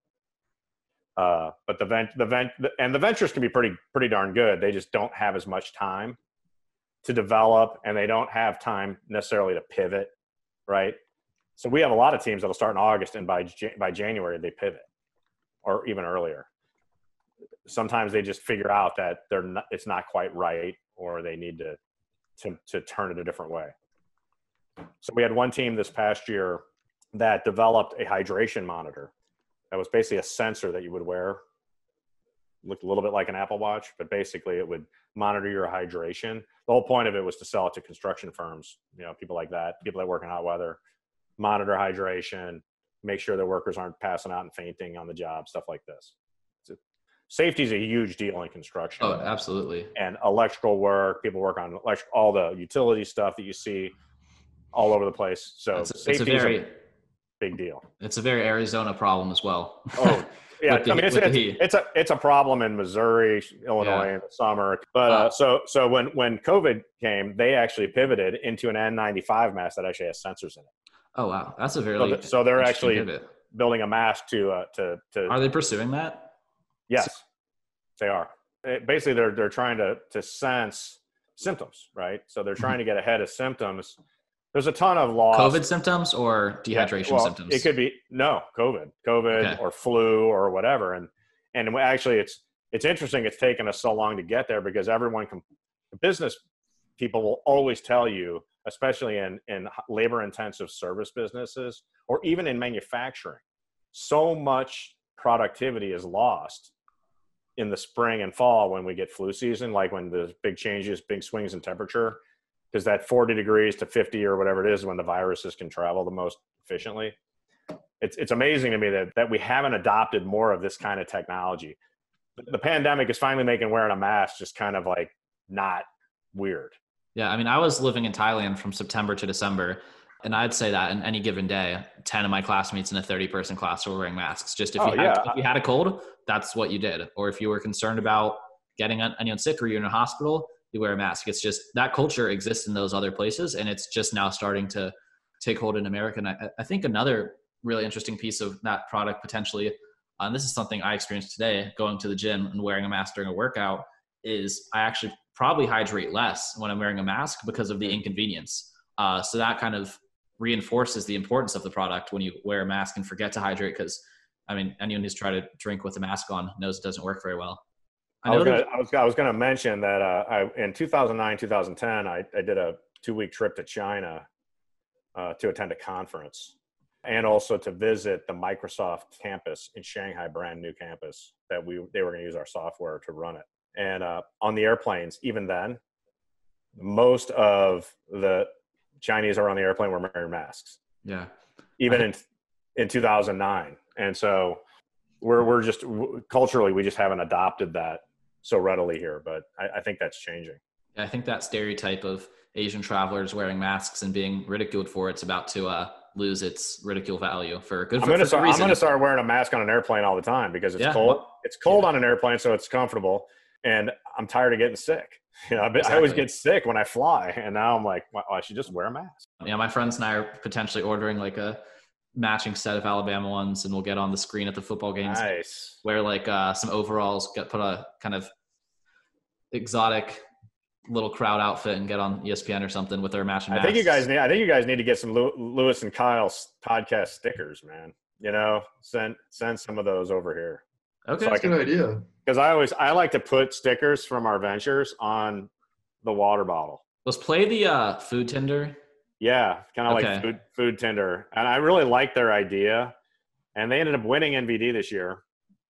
Uh, but the vent, the vent, and the ventures can be pretty pretty darn good. They just don't have as much time to develop, and they don't have time necessarily to pivot, right? So we have a lot of teams that'll start in August, and by by January they pivot or even earlier. Sometimes they just figure out that they're not, it's not quite right, or they need to, to to turn it a different way. So we had one team this past year that developed a hydration monitor. That was basically a sensor that you would wear. Looked a little bit like an Apple Watch, but basically it would monitor your hydration. The whole point of it was to sell it to construction firms, you know, people like that, people that work in hot weather, monitor hydration, make sure the workers aren't passing out and fainting on the job, stuff like this. Safety is a huge deal in construction. Oh, absolutely. And electrical work, people work on electric, all the utility stuff that you see all over the place. So it's, safety it's a very, a big deal. It's a very Arizona problem as well. Oh, yeah. the, I mean, it's, it's, it's, a it's a problem in Missouri, Illinois yeah. in the summer. But uh, uh, so so when when COVID came, they actually pivoted into an N95 mask that actually has sensors in it. Oh wow, that's a very so, so they're actually pivot. building a mask to uh, to to. Are they pursuing that? Yes, they are. It, basically, they're they're trying to to sense symptoms, right? So they're mm-hmm. trying to get ahead of symptoms. There's a ton of laws. COVID symptoms or dehydration yeah, well, symptoms. It could be no COVID, COVID okay. or flu or whatever. And and actually, it's it's interesting. It's taken us so long to get there because everyone can. Business people will always tell you especially in, in labor intensive service businesses or even in manufacturing. So much productivity is lost in the spring and fall when we get flu season, like when the big changes, big swings in temperature, because that 40 degrees to 50 or whatever it is when the viruses can travel the most efficiently. It's, it's amazing to me that, that we haven't adopted more of this kind of technology. The pandemic is finally making wearing a mask just kind of like not weird. Yeah, I mean, I was living in Thailand from September to December, and I'd say that in any given day, ten of my classmates in a thirty-person class were wearing masks. Just if you oh, had yeah. if you had a cold, that's what you did. Or if you were concerned about getting anyone sick or you're in a hospital, you wear a mask. It's just that culture exists in those other places, and it's just now starting to take hold in America. And I, I think another really interesting piece of that product potentially, and this is something I experienced today going to the gym and wearing a mask during a workout, is I actually probably hydrate less when I'm wearing a mask because of the inconvenience. Uh, so that kind of reinforces the importance of the product when you wear a mask and forget to hydrate because I mean, anyone who's tried to drink with a mask on knows it doesn't work very well. I, I was gonna, I was, I was going to mention that uh, I, in 2009, 2010, I, I did a two week trip to China uh, to attend a conference and also to visit the Microsoft campus in Shanghai, brand new campus that we they were going to use our software to run it. And uh, on the airplanes, even then, most of the Chinese are on the airplane were wearing masks. Yeah. Even in in 2009, and so we're we're just culturally we just haven't adopted that so readily here. But I, I think that's changing. Yeah, I think that stereotype of Asian travelers wearing masks and being ridiculed for it's about to uh, lose its ridicule value for good. I'm going to start. I'm going to start wearing a mask on an airplane all the time because it's yeah, cold. It's cold yeah. on an airplane, so it's comfortable, and I'm tired of getting sick. You know, exactly. I always get sick when I fly, and now I'm like, well, I should just wear a mask. Yeah, my friends and I are potentially ordering like a matching set of Alabama ones, and we'll get on the screen at the football games. Nice. Wear like uh, some overalls, get put a kind of exotic little crowd outfit and get on ESPN or something with their matching. I think you guys need. I think you guys need to get some Louis and Kyle's podcast stickers, man. You know, send send some of those over here. Okay, so that's a good idea. Because I always I like to put stickers from our ventures on the water bottle. Let's play the uh, food tender yeah, kind of okay. like food food tender, and I really like their idea. And they ended up winning NVD this year.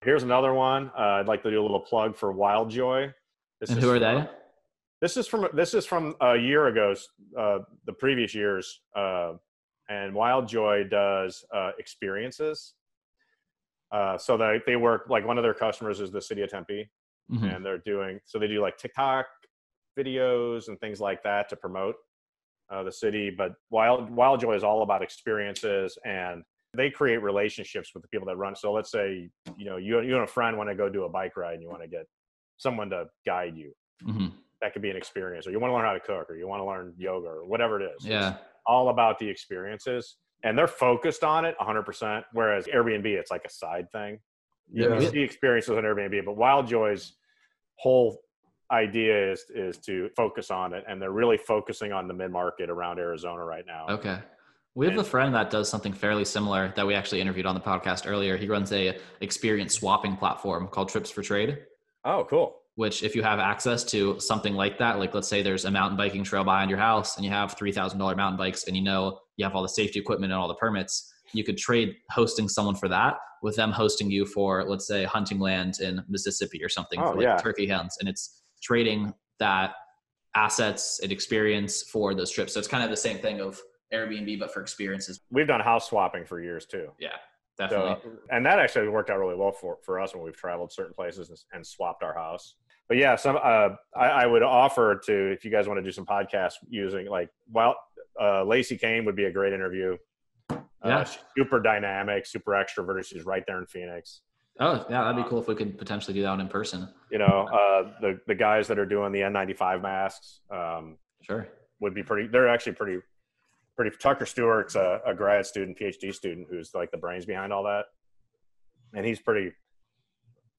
Here's another one. Uh, I'd like to do a little plug for Wild Joy. This and who are from, they? This is from this is from a year ago, uh, the previous years. Uh, and Wild Joy does uh, experiences. Uh, so they they work like one of their customers is the city of Tempe, mm-hmm. and they're doing so they do like TikTok videos and things like that to promote uh, the city. But Wild Wild Joy is all about experiences, and they create relationships with the people that run. So let's say you know you you and a friend want to go do a bike ride, and you want to get someone to guide you. Mm-hmm. That could be an experience, or you want to learn how to cook, or you want to learn yoga, or whatever it is. Yeah, it's all about the experiences, and they're focused on it 100%. Whereas Airbnb, it's like a side thing. You yeah. see experiences on Airbnb, but Wild Joy's whole idea is is to focus on it and they're really focusing on the mid market around Arizona right now. Okay. We have and, a friend that does something fairly similar that we actually interviewed on the podcast earlier. He runs a experience swapping platform called Trips for Trade. Oh, cool. Which if you have access to something like that, like let's say there's a mountain biking trail behind your house and you have $3,000 mountain bikes and you know you have all the safety equipment and all the permits, you could trade hosting someone for that with them hosting you for let's say hunting land in Mississippi or something oh, for like yeah. turkey hunts and it's trading that assets and experience for those trips. So it's kind of the same thing of Airbnb, but for experiences. We've done house swapping for years too. Yeah, definitely. So, and that actually worked out really well for, for us when we've traveled certain places and, and swapped our house. But yeah, some uh, I, I, would offer to if you guys want to do some podcasts using like while uh, Lacey Kane would be a great interview. Uh, yeah, super dynamic, super extroverted. She's right there in Phoenix. Oh yeah, that'd be cool if we could potentially do that in person. You know, uh, the the guys that are doing the N95 masks, um, sure, would be pretty. They're actually pretty, pretty. Tucker Stewart's a, a grad student, PhD student, who's like the brains behind all that, and he's pretty,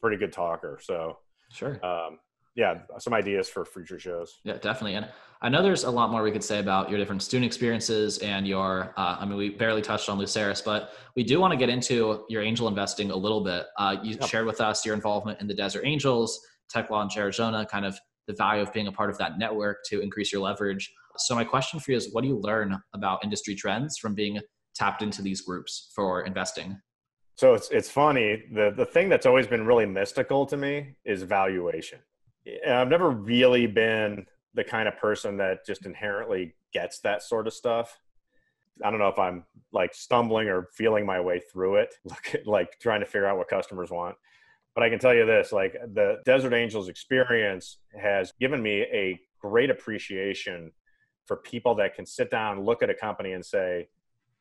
pretty good talker. So sure, um, yeah, some ideas for future shows. Yeah, definitely. And I know there's a lot more we could say about your different student experiences and your, uh, I mean, we barely touched on Luceris, but we do want to get into your angel investing a little bit. Uh, you yep. shared with us your involvement in the Desert Angels, Tech Launch Arizona, kind of the value of being a part of that network to increase your leverage. So my question for you is, what do you learn about industry trends from being tapped into these groups for investing? So it's it's funny. The the thing that's always been really mystical to me is valuation. I've never really been the kind of person that just inherently gets that sort of stuff. I don't know if I'm like stumbling or feeling my way through it, like trying to figure out what customers want. But I can tell you this like the Desert Angels experience has given me a great appreciation for people that can sit down, look at a company and say,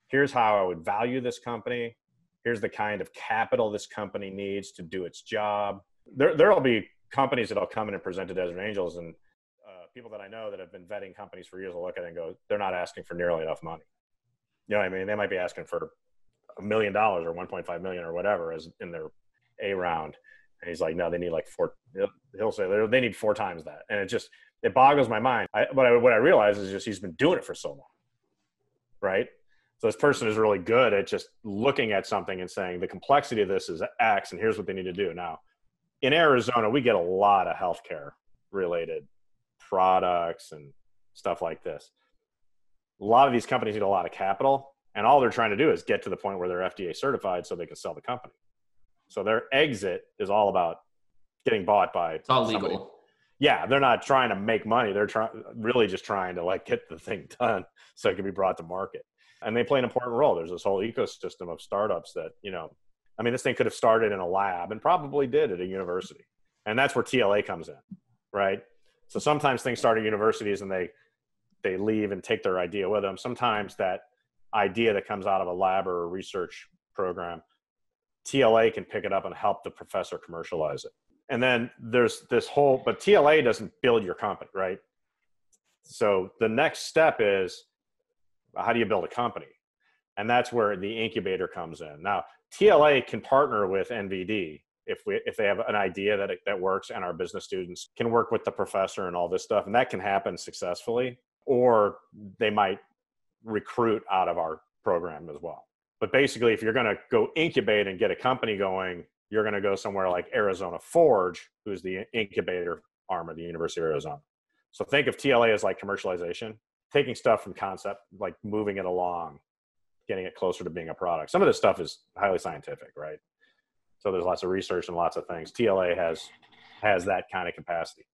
here's how I would value this company. Here's the kind of capital this company needs to do its job. There, there'll be companies that I'll come in and present to Desert Angels, and uh, people that I know that have been vetting companies for years will look at it and go, they're not asking for nearly enough money. You know what I mean? They might be asking for a million dollars or 1.5 million or whatever as in their A round. And he's like, no, they need like four. He'll say they need four times that. And it just, it boggles my mind. I, but I, what I realize is just he's been doing it for so long. Right. So this person is really good at just looking at something and saying the complexity of this is X and here's what they need to do. Now, in Arizona, we get a lot of healthcare related products and stuff like this. A lot of these companies need a lot of capital, and all they're trying to do is get to the point where they're FDA certified so they can sell the company. So their exit is all about getting bought by. It's all somebody. legal. Yeah, they're not trying to make money. They're trying really just trying to like get the thing done so it can be brought to market. And they play an important role. There's this whole ecosystem of startups that you know. I mean, this thing could have started in a lab and probably did at a university, and that's where TLA comes in, right? So sometimes things start at universities and they they leave and take their idea with them. Sometimes that idea that comes out of a lab or a research program, TLA can pick it up and help the professor commercialize it. And then there's this whole, but TLA doesn't build your company, right? So the next step is how do you build a company? And that's where the incubator comes in. Now, TLA can partner with NVD if we if they have an idea that it, that works and our business students can work with the professor and all this stuff and that can happen successfully or they might recruit out of our program as well. But basically if you're going to go incubate and get a company going you're going to go somewhere like arizona forge who's the incubator arm of the university of arizona. So think of tla as like commercialization taking stuff from concept like moving it along getting it closer to being a product some of this stuff is highly scientific right so there's lots of research and lots of things. TLA has has that kind of capacity.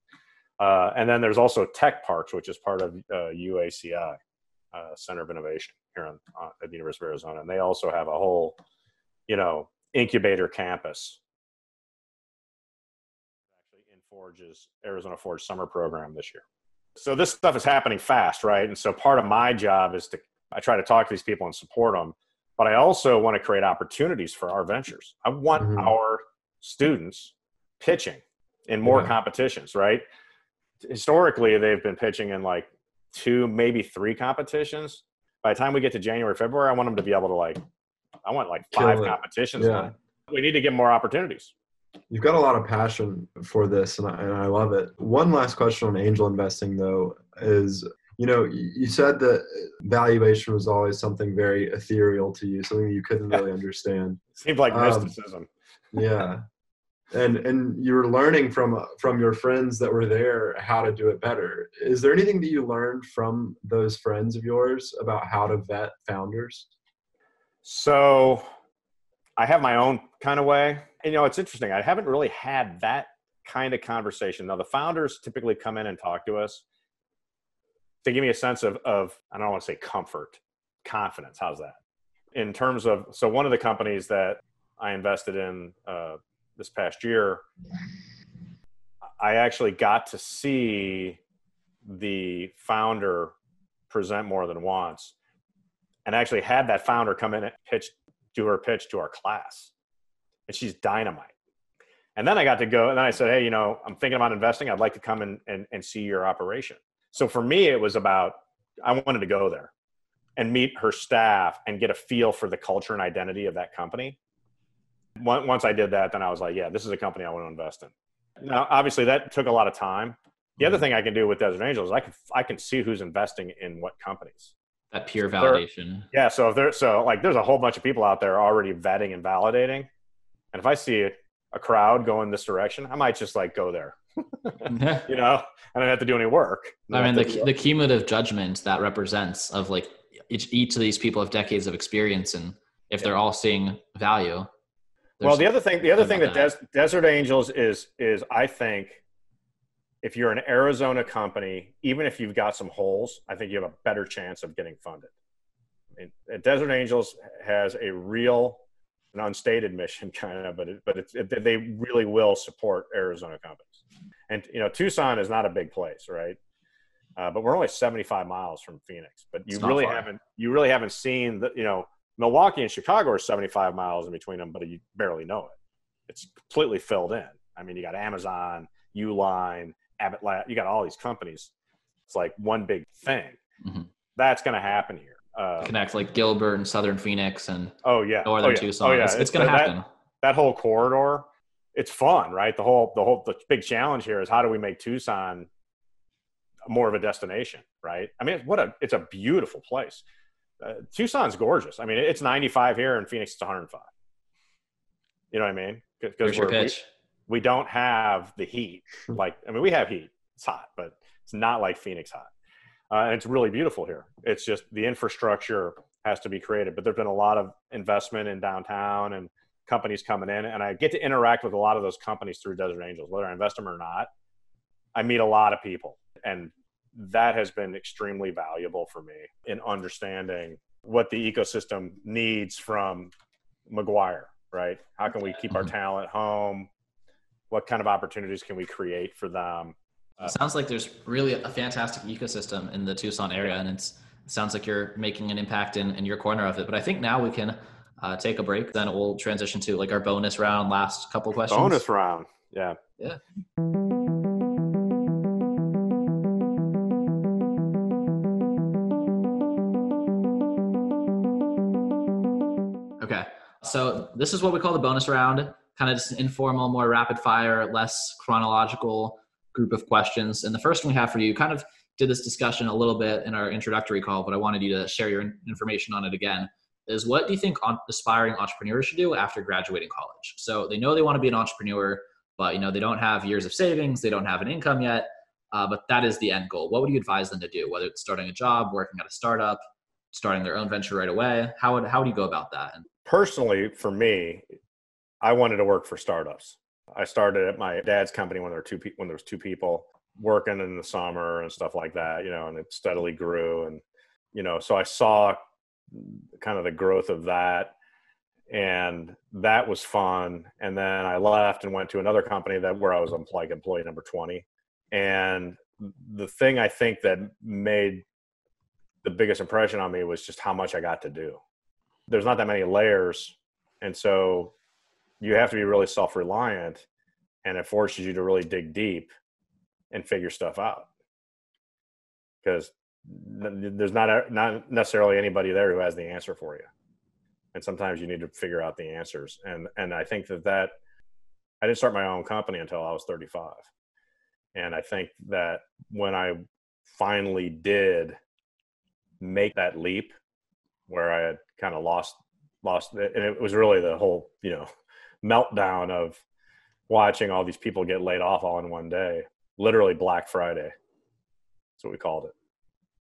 Uh, and then there's also Tech Parks, which is part of uh, UACI, uh, Center of Innovation here at the University of Arizona, and they also have a whole, you know, incubator campus. Actually, in Forge's Arizona Forge summer program this year. So this stuff is happening fast, right? And so part of my job is to I try to talk to these people and support them but I also want to create opportunities for our ventures. I want mm-hmm. our students pitching in more yeah. competitions, right? Historically, they've been pitching in like two, maybe three competitions. By the time we get to January, February, I want them to be able to like, I want like five competitions. Yeah. We need to get more opportunities. You've got a lot of passion for this, and I, and I love it. One last question on angel investing, though, is you know, you said that valuation was always something very ethereal to you, something you couldn't really understand. Seemed like um, mysticism. yeah, and and you were learning from from your friends that were there how to do it better. Is there anything that you learned from those friends of yours about how to vet founders? So, I have my own kind of way. And, you know, it's interesting. I haven't really had that kind of conversation. Now, the founders typically come in and talk to us to give me a sense of, of I don't want to say comfort, confidence. How's that? In terms of, so one of the companies that I invested in uh, this past year, I actually got to see the founder present more than once and actually had that founder come in and pitch do her pitch to our class and she's dynamite and then i got to go and then i said hey you know i'm thinking about investing i'd like to come in and, and see your operation so for me, it was about I wanted to go there and meet her staff and get a feel for the culture and identity of that company. Once I did that, then I was like, yeah, this is a company I want to invest in. Now, obviously, that took a lot of time. The other mm-hmm. thing I can do with Desert Angels, I can I can see who's investing in what companies. That peer validation. yeah. So if there's so like there's a whole bunch of people out there already vetting and validating, and if I see a crowd going this direction, I might just like go there you know, I don't have to do any work. I mean, the, the cumulative judgment that represents of like each, each of these people have decades of experience, and if yeah. they're all seeing value. Well, the other thing, the other thing that, that. Des- Desert Angels is, is I think if you're an Arizona company, even if you've got some holes, I think you have a better chance of getting funded. I mean, uh, Desert Angels has a real, an unstated mission, kind of, but it, but it's, it, they really will support Arizona companies. And you know, Tucson is not a big place, right? Uh, but we're only 75 miles from Phoenix. But you really far. haven't you really haven't seen the you know Milwaukee and Chicago are 75 miles in between them, but you barely know it. It's completely filled in. I mean, you got Amazon, Uline, Abbott Lab, you got all these companies. it's like one big thing. Mhm. That's going to happen here. Uh, Connect like Gilbert and Southern Phoenix and oh yeah, Northern oh, yeah. Tucson. Oh yeah, It's, it's going to that- happen. that whole corridor it's fun right? The whole the whole the big challenge here is how do we make tucson more of a destination right? I mean what a it's a beautiful place. Uh, tucson's gorgeous. I mean it's 95 here in phoenix it's 105 you know what i mean? Because we, we don't have the heat. Like i mean we have heat. It's hot but it's not like phoenix hot. Uh, and it's really beautiful here. It's just the infrastructure has to be created but there's been a lot of investment in downtown and companies coming in and i get to interact with a lot of those companies through desert angels whether i invest them or not i meet a lot of people and that has been extremely valuable for me in understanding what the ecosystem needs from mcguire right how can we keep our Mhm. talent home what kind of opportunities can we create for them It sounds like there's really a fantastic ecosystem in the Tucson area, and it's it sounds like you're making an impact in, in your corner of it. But I think now we can uh, take a break. Then we'll transition to like our bonus round, last couple questions. bonus round yeah Yeah. Okay. So this is what we call the bonus round. Kind of just an informal, more rapid fire, less chronological group of questions. And the first one we have for you kind of did this discussion a little bit in our introductory call, but I wanted you to share your information on it again. Is what do you think aspiring entrepreneurs should do after graduating college? So they know they want to be an entrepreneur, but you know they don't have years of savings, they don't have an income yet, uh, but that is the end goal. What would you advise them to do? Whether it's starting a job, working at a startup, starting their own venture right away, how would how would you go about that? And personally for me i wanted to work for startups i started at my dad's company when there were two pe- when there was two people working in the summer and stuff like that you know and it steadily grew and you know so i saw kind of the growth of that. And that was fun. And then i left and went to another company that where i was like employee number 20 and the thing i think that made the biggest impression on me was just how much i got to do. There's not that many layers. And so you have to be really self-reliant and it forces you to really dig deep and figure stuff out. Because there's not not necessarily anybody there who has the answer for you. And sometimes you need to figure out the answers. And and i think that that i didn't start my own company until i was 35 and i think that when i finally did make that leap where i had kind of lost lost and it was really the whole you know meltdown of watching all these people get laid off all in one day literally black friday that's what we called it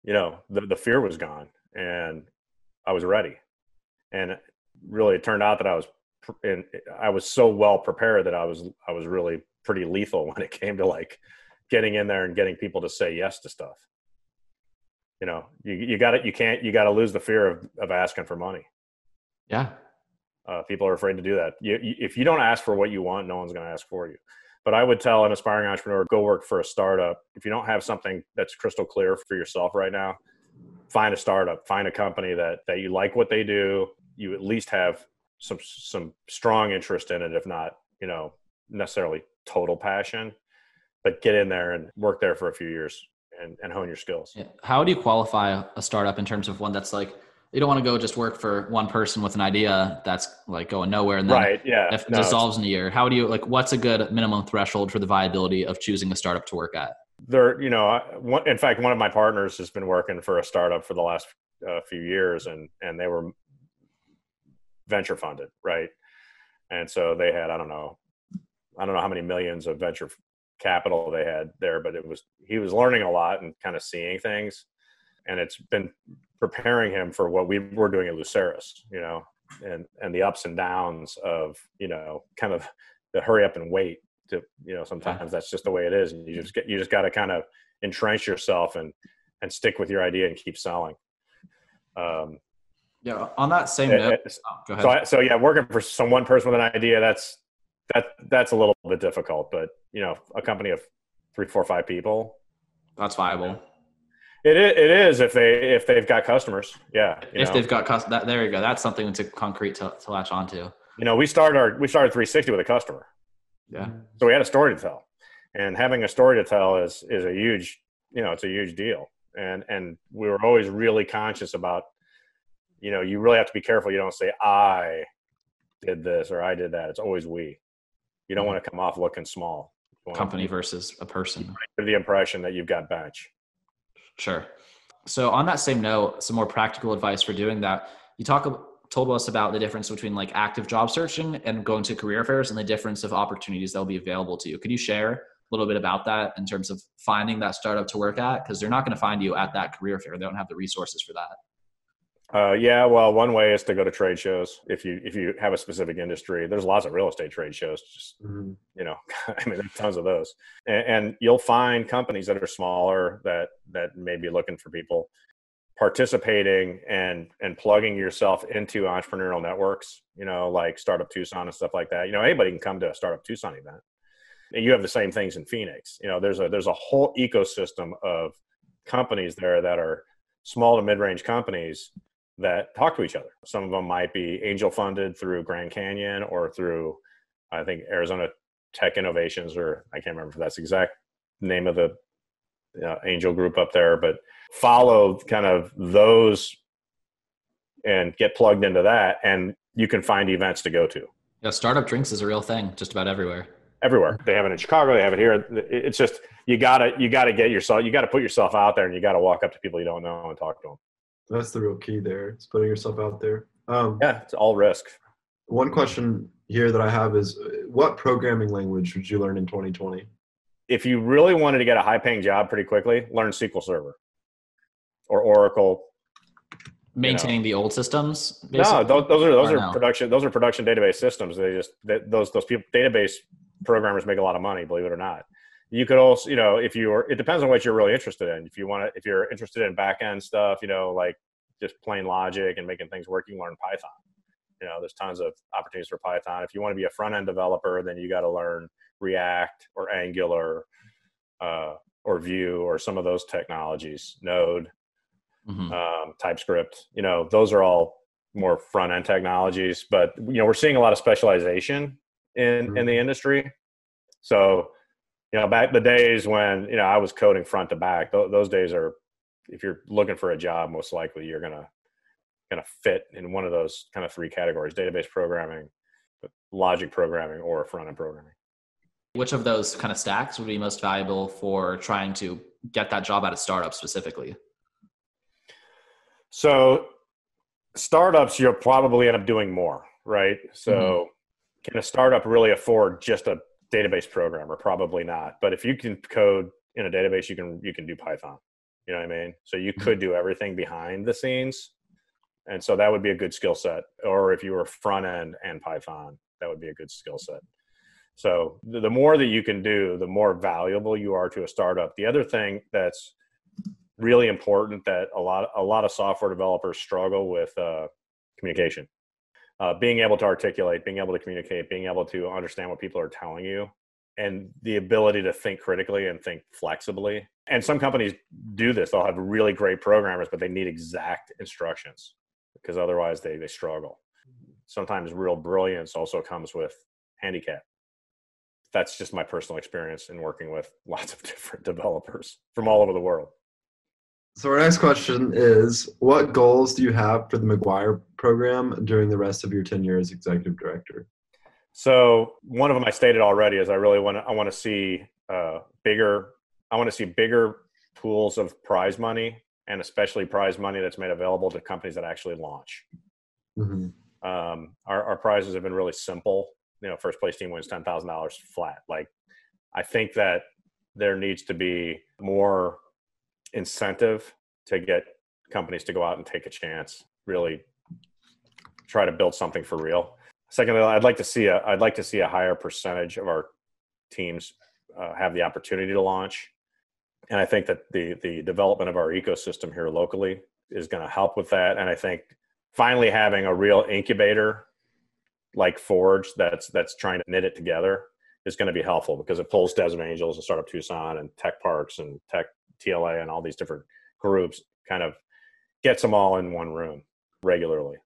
you know the, the fear was gone and i was ready and really it turned out that i was and i was so well prepared that i was i was really pretty lethal when it came to like getting in there and getting people to say yes to stuff you know you, you got it you can't you got to lose the fear of, of asking for money yeah, uh, people are afraid to do that. You, you, if you don't ask for what you want, no one's going to ask for you. But I would tell an aspiring entrepreneur, go work for a startup. If you don't have something that's crystal clear for yourself right now, find a startup, find a company that that you like what they do. You at least have some some strong interest in it, if not, you know, necessarily total passion. But get in there and work there for a few years and, and hone your skills. Yeah. How do you qualify a startup in terms of one that's like you don't want to go just work for one person with an idea that's like going nowhere and then Right. Yeah. if it No, dissolves in a year? How do you like what's a good minimum threshold for the viability of choosing a startup to work at? there you know in fact one of my partners has been working for a startup for the last uh, few years and and they were venture funded right and so they had i don't know i don't know how many millions of venture capital they had there but it was he was learning a lot and kind of seeing things and it's been preparing him for what we were doing at luceris you know and and the ups and downs of you know kind of the hurry up and wait to you know sometimes that's just the way it is and you just get you just got to kind of entrench yourself and and stick with your idea and keep selling um Yeah. On that same it- note, oh, go ahead. so I, so yeah working for some one person with an idea that's that that's a little bit difficult but you know a company of three four five people that's viable. It is, it is if they if they've got customers yeah you If know. they've got cus- that, there you go. That's something to concrete to, to latch onto. you know we started our we started 360 with a customer Yeah. so we had a story to tell and having a story to tell is is a huge you know, it's a huge deal. And and we were always really conscious about, you know, you really have to be careful. You don't say I did this or I did that. It's always we. You don't mm-hmm. want to come off looking small. Company versus a person. Give the impression that you've got bench. Sure. So on that same note, some more practical advice for doing that. You talk told us about the difference between like active job searching and going to career fairs and the difference of opportunities that will be available to you. Could you share a little bit about that in terms of finding that startup to work at? Because they're not going to find you at that career fair. They don't have the resources for that. Uh, yeah, well, one way is to go to trade shows. If you if you have a specific industry, there's lots of real estate trade shows. Just mm-hmm. you know, I mean, there's tons of those, and, and, you'll find companies that are smaller that that may be looking for people participating and and plugging yourself into entrepreneurial networks. You know, like Startup Tucson and stuff like that. You know, anybody can come to a Startup Tucson event. And you have the same things in Phoenix. You know, there's a there's a whole ecosystem of companies there that are small to mid range companies that talk to each other. Some of them might be angel funded through Grand Canyon or through, I think, Arizona Tech Innovations, or I can't remember if that's exact name of the uh, angel group up there, but follow kind of those and get plugged into that, and you can find events to go to. Yeah, startup drinks is a real thing just about everywhere. Everywhere they have it in Chicago, they have it here. It's just you gotta you gotta get yourself you gotta put yourself out there, and you gotta walk up to people you don't know and talk to them. That's the real key there. It's putting yourself out there. Um, yeah, it's all risk. One question here that I have is what programming language would you learn in 2020? If you really wanted to get a high paying job pretty quickly, learn SQL Server or Oracle. Maintaining you know. the old systems? Basically? No, those, those are those or are no? production those are production database systems. They just they, those those people database programmers make a lot of money, believe it or not you could also you know if you're it depends on what you're really interested in. If you want to if you're interested in back end stuff you know like just plain logic and making things work you can learn python. You know there's tons of opportunities for python. If you want to be a front end developer then you got to learn react or angular uh, or vue or some of those technologies node mm-hmm. um, typescript. You know those are all more front end technologies but you know we're seeing a lot of specialization in mm-hmm. in the industry. So you know, back the days when you know I was coding front to back. Th- those days are, if you're looking for a job, most likely you're gonna gonna fit in one of those kind of three categories: database programming, logic programming, or front end programming. Which of those kind of stacks would be most valuable for trying to get that job at a startup specifically? So, startups, you'll probably end up doing more, right? So, mm-hmm. can a startup really afford just a database programmer probably not. But if you can code in a database you can you can do python. You know what i mean? So you mm-hmm. could do everything behind the scenes. And so that would be a good skill set. Or if you were front end and python that would be a good skill set. So the more that you can do the more valuable you are to a startup. The other thing that's really important that a lot a lot of software developers struggle with uh, communication uh, being able to articulate, being able to communicate, being able to understand what people are telling you, and the ability to think critically and think flexibly. And some companies do this. They'll have really great programmers, but they need exact instructions because otherwise they, they struggle. Sometimes real brilliance also comes with handicap. That's just my personal experience in working with lots of different developers from all over the world. So our next question is what goals do you have for the McGuire program during the rest of your tenure as executive director? So one of them I stated already is I really want to I want to see uh, bigger I want to see bigger pools of prize money and especially prize money that's made available to companies that actually launch. Mm-hmm. Um, our, our prizes have been really simple. You know, first place team wins ten thousand dollars flat. Like, I think that there needs to be more incentive to get companies to go out and take a chance, really try to build something for real. Secondly, I'd like to see a I'd like to see a higher percentage of our teams uh, have the opportunity to launch, and I think that the the development of our ecosystem here locally is going to help with that. And I think finally having a real incubator like Forge that's that's trying to knit it together is going to be helpful because it pulls Desert Angels and Startup Tucson and Tech Parks and Tech TLA and all these different groups kind of gets them all in one room regularly.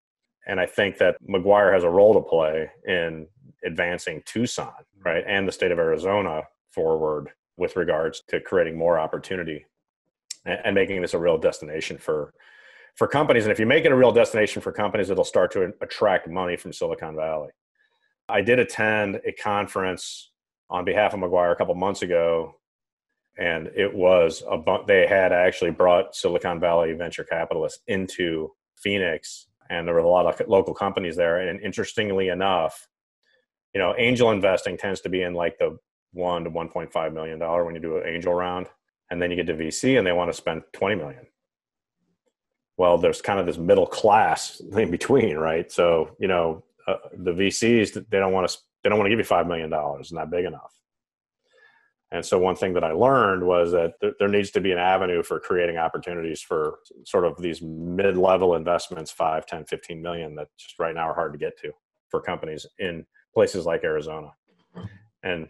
And I think that McGuire has a role to play in advancing Tucson, right, and the state of Arizona forward with regards to creating more opportunity and, and making this a real destination for for companies. And if you make it a real destination for companies, it'll start to attract money from Silicon Valley. I did attend a conference on behalf of McGuire a couple months ago, and it was a bu- they had actually brought Silicon Valley venture capitalists into Phoenix, and there were a lot of local companies there. And interestingly enough, you know, angel investing tends to be in like the one to one point five million dollar when you do an angel round, and then you get to VC and they want to spend twenty million. Well, there's kind of this middle class in between, right? So you know, uh, the VCs they don't want to they don't want to give you five million dollars, not big enough. And so one thing that I learned was that th- there needs to be an avenue for creating opportunities for sort of these mid-level investments, 5, 10, 15 million that just right now are hard to get to for companies in places like Arizona. And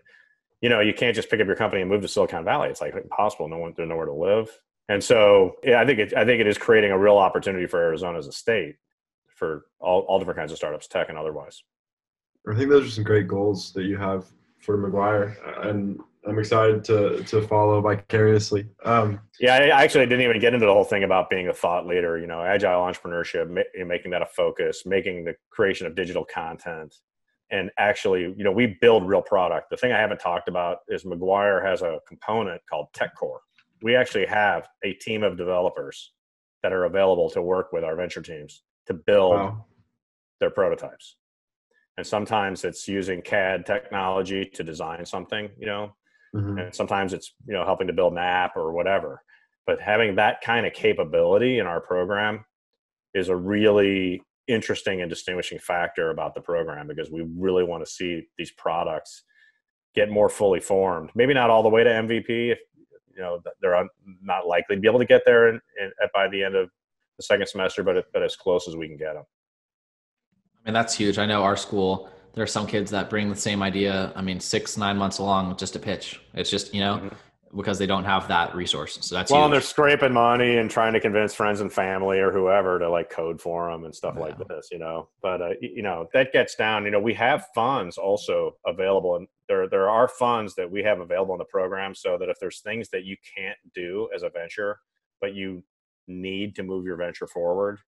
you know, you can't just pick up your company and move to Silicon Valley. It's like impossible. No one, there's nowhere to live. And so, yeah, I think it, I think it is creating a real opportunity for Arizona as a state for all, all different kinds of startups, tech and otherwise. I think those are some great goals that you have for McGuire, and I'm excited to to follow vicariously. Um, yeah, I actually didn't even get into the whole thing about being a thought leader. You know, agile entrepreneurship, ma- making that a focus, making the creation of digital content, and actually, you know, we build real product. The thing I haven't talked about is McGuire has a component called Tech Core. We actually have a team of developers that are available to work with our venture teams to build wow. their prototypes. And sometimes it's using CAD technology to design something, you know, mm-hmm. and sometimes it's, you know, helping to build an app or whatever. But having that kind of capability in our program is a really interesting and distinguishing factor about the program because we really want to see these products get more fully formed. Maybe not all the way to MVP. If, you know, they're not likely to be able to get there in, in, by the end of the second semester, but but as close as we can get them. I mean, that's huge. I know our school. There are some kids that bring the same idea. I mean, six nine months along with just a pitch. It's just you know. Mm-hmm because they don't have that resource. So that's well, huge. and they're scraping money and trying to convince friends and family or whoever to like code for them and stuff yeah. like this, you know. But uh, you know that gets down. You know, we have funds also available, and there there are funds that we have available in the program, so that if there's things that you can't do as a venture, but you need to move your venture forward,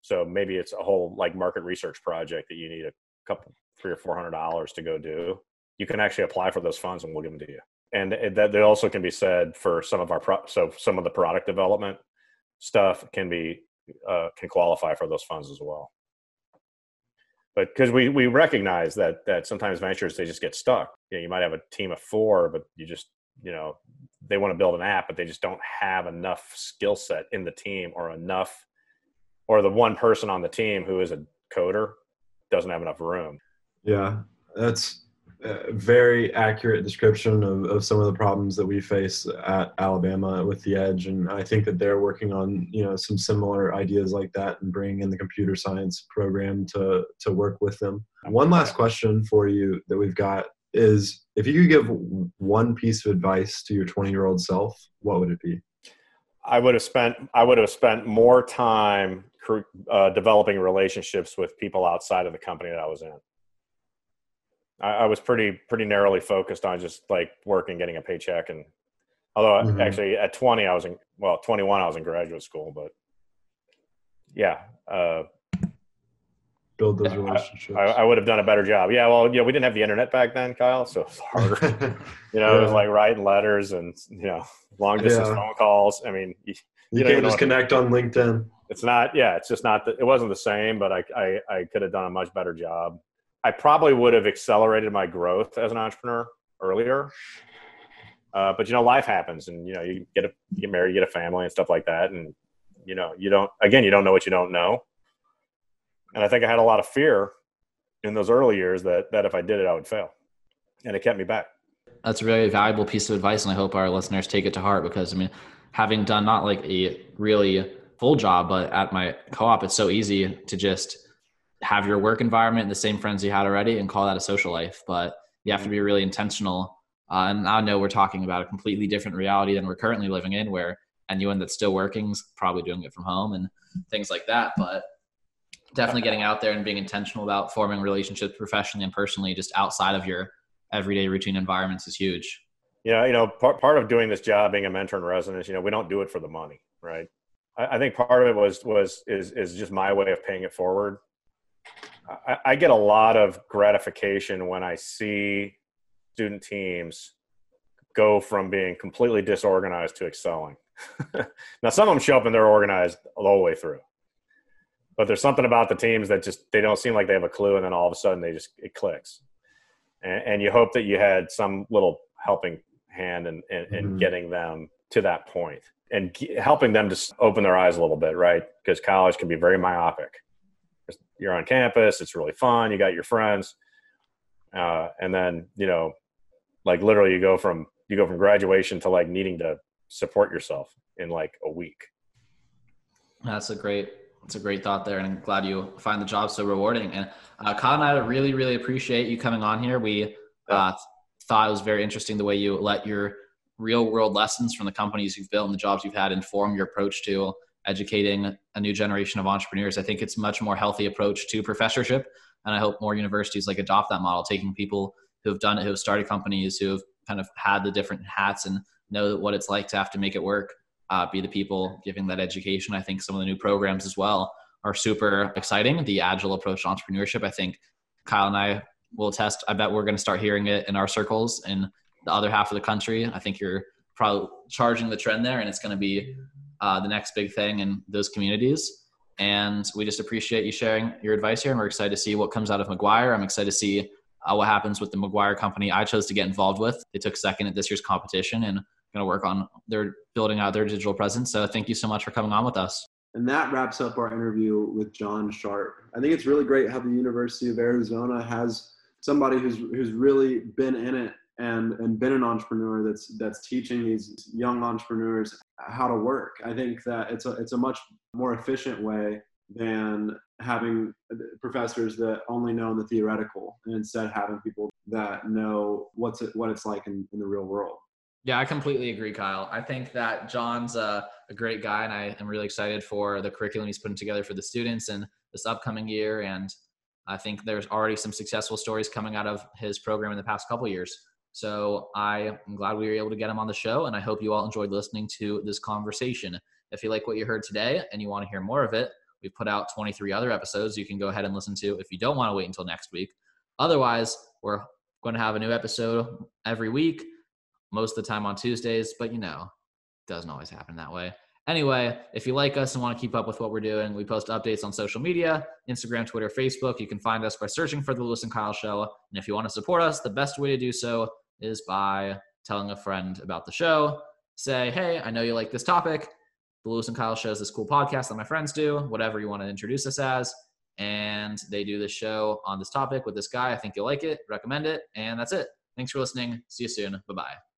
so maybe it's a whole like market research project that you need a couple three or four hundred dollars to go do. You can actually apply for those funds, and we'll give them to you and that they also can be said for some of our pro- so some of the product development stuff can be uh, can qualify for those funds as well but because we we recognize that that sometimes ventures they just get stuck you know you might have a team of four but you just you know they want to build an app but they just don't have enough skill set in the team or enough or the one person on the team who is a coder doesn't have enough room yeah that's a very accurate description of, of some of the problems that we face at Alabama with the edge. And I think that they're working on, you know, some similar ideas like that and bringing in the computer science program to, to work with them. One last question for you that we've got is if you could give one piece of advice to your 20 year old self, what would it be? I would have spent, I would have spent more time uh, developing relationships with people outside of the company that I was in. I, I, was pretty pretty narrowly focused on just like working, getting a paycheck, and although mm-hmm. actually at 20 I was in well 21 I was in graduate school, but yeah. Uh, Build those relationships. I, I, would have done a better job. Yeah, well, you know, we didn't have the internet back then, Kyle, so it was harder. you know, yeah. it was like writing letters and you know long distance yeah. phone calls. I mean, you, you, you can't just connect on LinkedIn. It's not. Yeah, it's just not. The, it wasn't the same, but I, I I could have done a much better job. I probably would have accelerated my growth as an entrepreneur earlier. Uh, but you know, life happens, and you know, you get a you get married, you get a family, and stuff like that, and you know, you don't again, you don't know what you don't know. And I think I had a lot of fear in those early years that that if I did it, I would fail, and it kept me back. That's a really valuable piece of advice, and I hope our listeners take it to heart because I mean, having done not like a really full job, but at my co-op, it's so easy to just have your work environment and the same friends you had already and call that a social life. But you have to be really intentional. Uh, and I know we're talking about a completely different reality than we're currently living in, where anyone that's still working is probably doing it from home and things like that. But definitely getting out there and being intentional about forming relationships professionally and personally, just outside of your everyday routine environments, is huge. Yeah, you know, part part of doing this job, being a mentor in residence, you know, we don't do it for the money, right? I, I think part of it was was is is just my way of paying it forward. I, I get a lot of gratification when I see student teams go from being completely disorganized to excelling. now, some of them show up and they're organized all the whole way through, but there's something about the teams that just they don't seem like they have a clue, and then all of a sudden they just it clicks, and, and you hope that you had some little helping hand in, in, in mm-hmm. getting them to that point and helping them to open their eyes a little bit, right? Because college can be very myopic. You're on campus, it's really fun, you got your friends, uh, and then you know, like literally, you go from you go from graduation to like needing to support yourself in like a week. That's a great that's a great thought there, and I'm glad you find the job so rewarding. And uh, Kyle and I really, really appreciate you coming on here. We uh, thought it was very interesting the way you let your real world lessons from the companies you've built and the jobs you've had inform your approach to educating a new generation of entrepreneurs. I think it's much more healthy approach to professorship. And I hope more universities like adopt that model, taking people who have done it, who have started companies, who have kind of had the different hats and know what it's like to have to make it work, uh, be the people giving that education. I think some of the new programs as well are super exciting. The agile approach to entrepreneurship, I think Kyle and I will test. I bet we're going to start hearing it in our circles in the other half of the country. I think you're probably charging the trend there, and it's going to be uh, the next big thing in those communities. And we just appreciate you sharing your advice here, and we're excited to see what comes out of McGuire. I'm excited to see uh, what happens with the McGuire company I chose to get involved with. They took second at this year's competition and going to work on their building out their digital presence. So thank you so much for coming on with us. And that wraps up our interview with John Sharp. I think it's really great how the University of Arizona has somebody who's who's really been in it and and been an entrepreneur that's that's teaching these young entrepreneurs how to work. I think that it's a it's a much more efficient way than having professors that only know the theoretical and instead having people that know what's it what it's like in, in the real world. Yeah, I completely agree, Kyle. I think that John's a, a great guy, and I am really excited for the curriculum he's putting together for the students and this upcoming year. And I think there's already some successful stories coming out of his program in the past couple years. So I am glad we were able to get him on the show, and I hope you all enjoyed listening to this conversation. If you like what you heard today and you want to hear more of it, we've put out 23 other episodes you can go ahead and listen to if you don't want to wait until next week. Otherwise, we're going to have a new episode every week, most of the time on Tuesdays, but you know, it doesn't always happen that way. Anyway, if you like us and want to keep up with what we're doing, we post updates on social media Instagram, Twitter, Facebook. You can find us by searching for The Louis and Kyle Show. And if you want to support us, the best way to do so is by telling a friend about the show. Say, hey, I know you like this topic. The Louis and Kyle shows this cool podcast that my friends do, whatever you want to introduce us as. And they do this show on this topic with this guy. I think you'll like it, recommend it. And that's it. Thanks for listening. See you soon. Bye bye.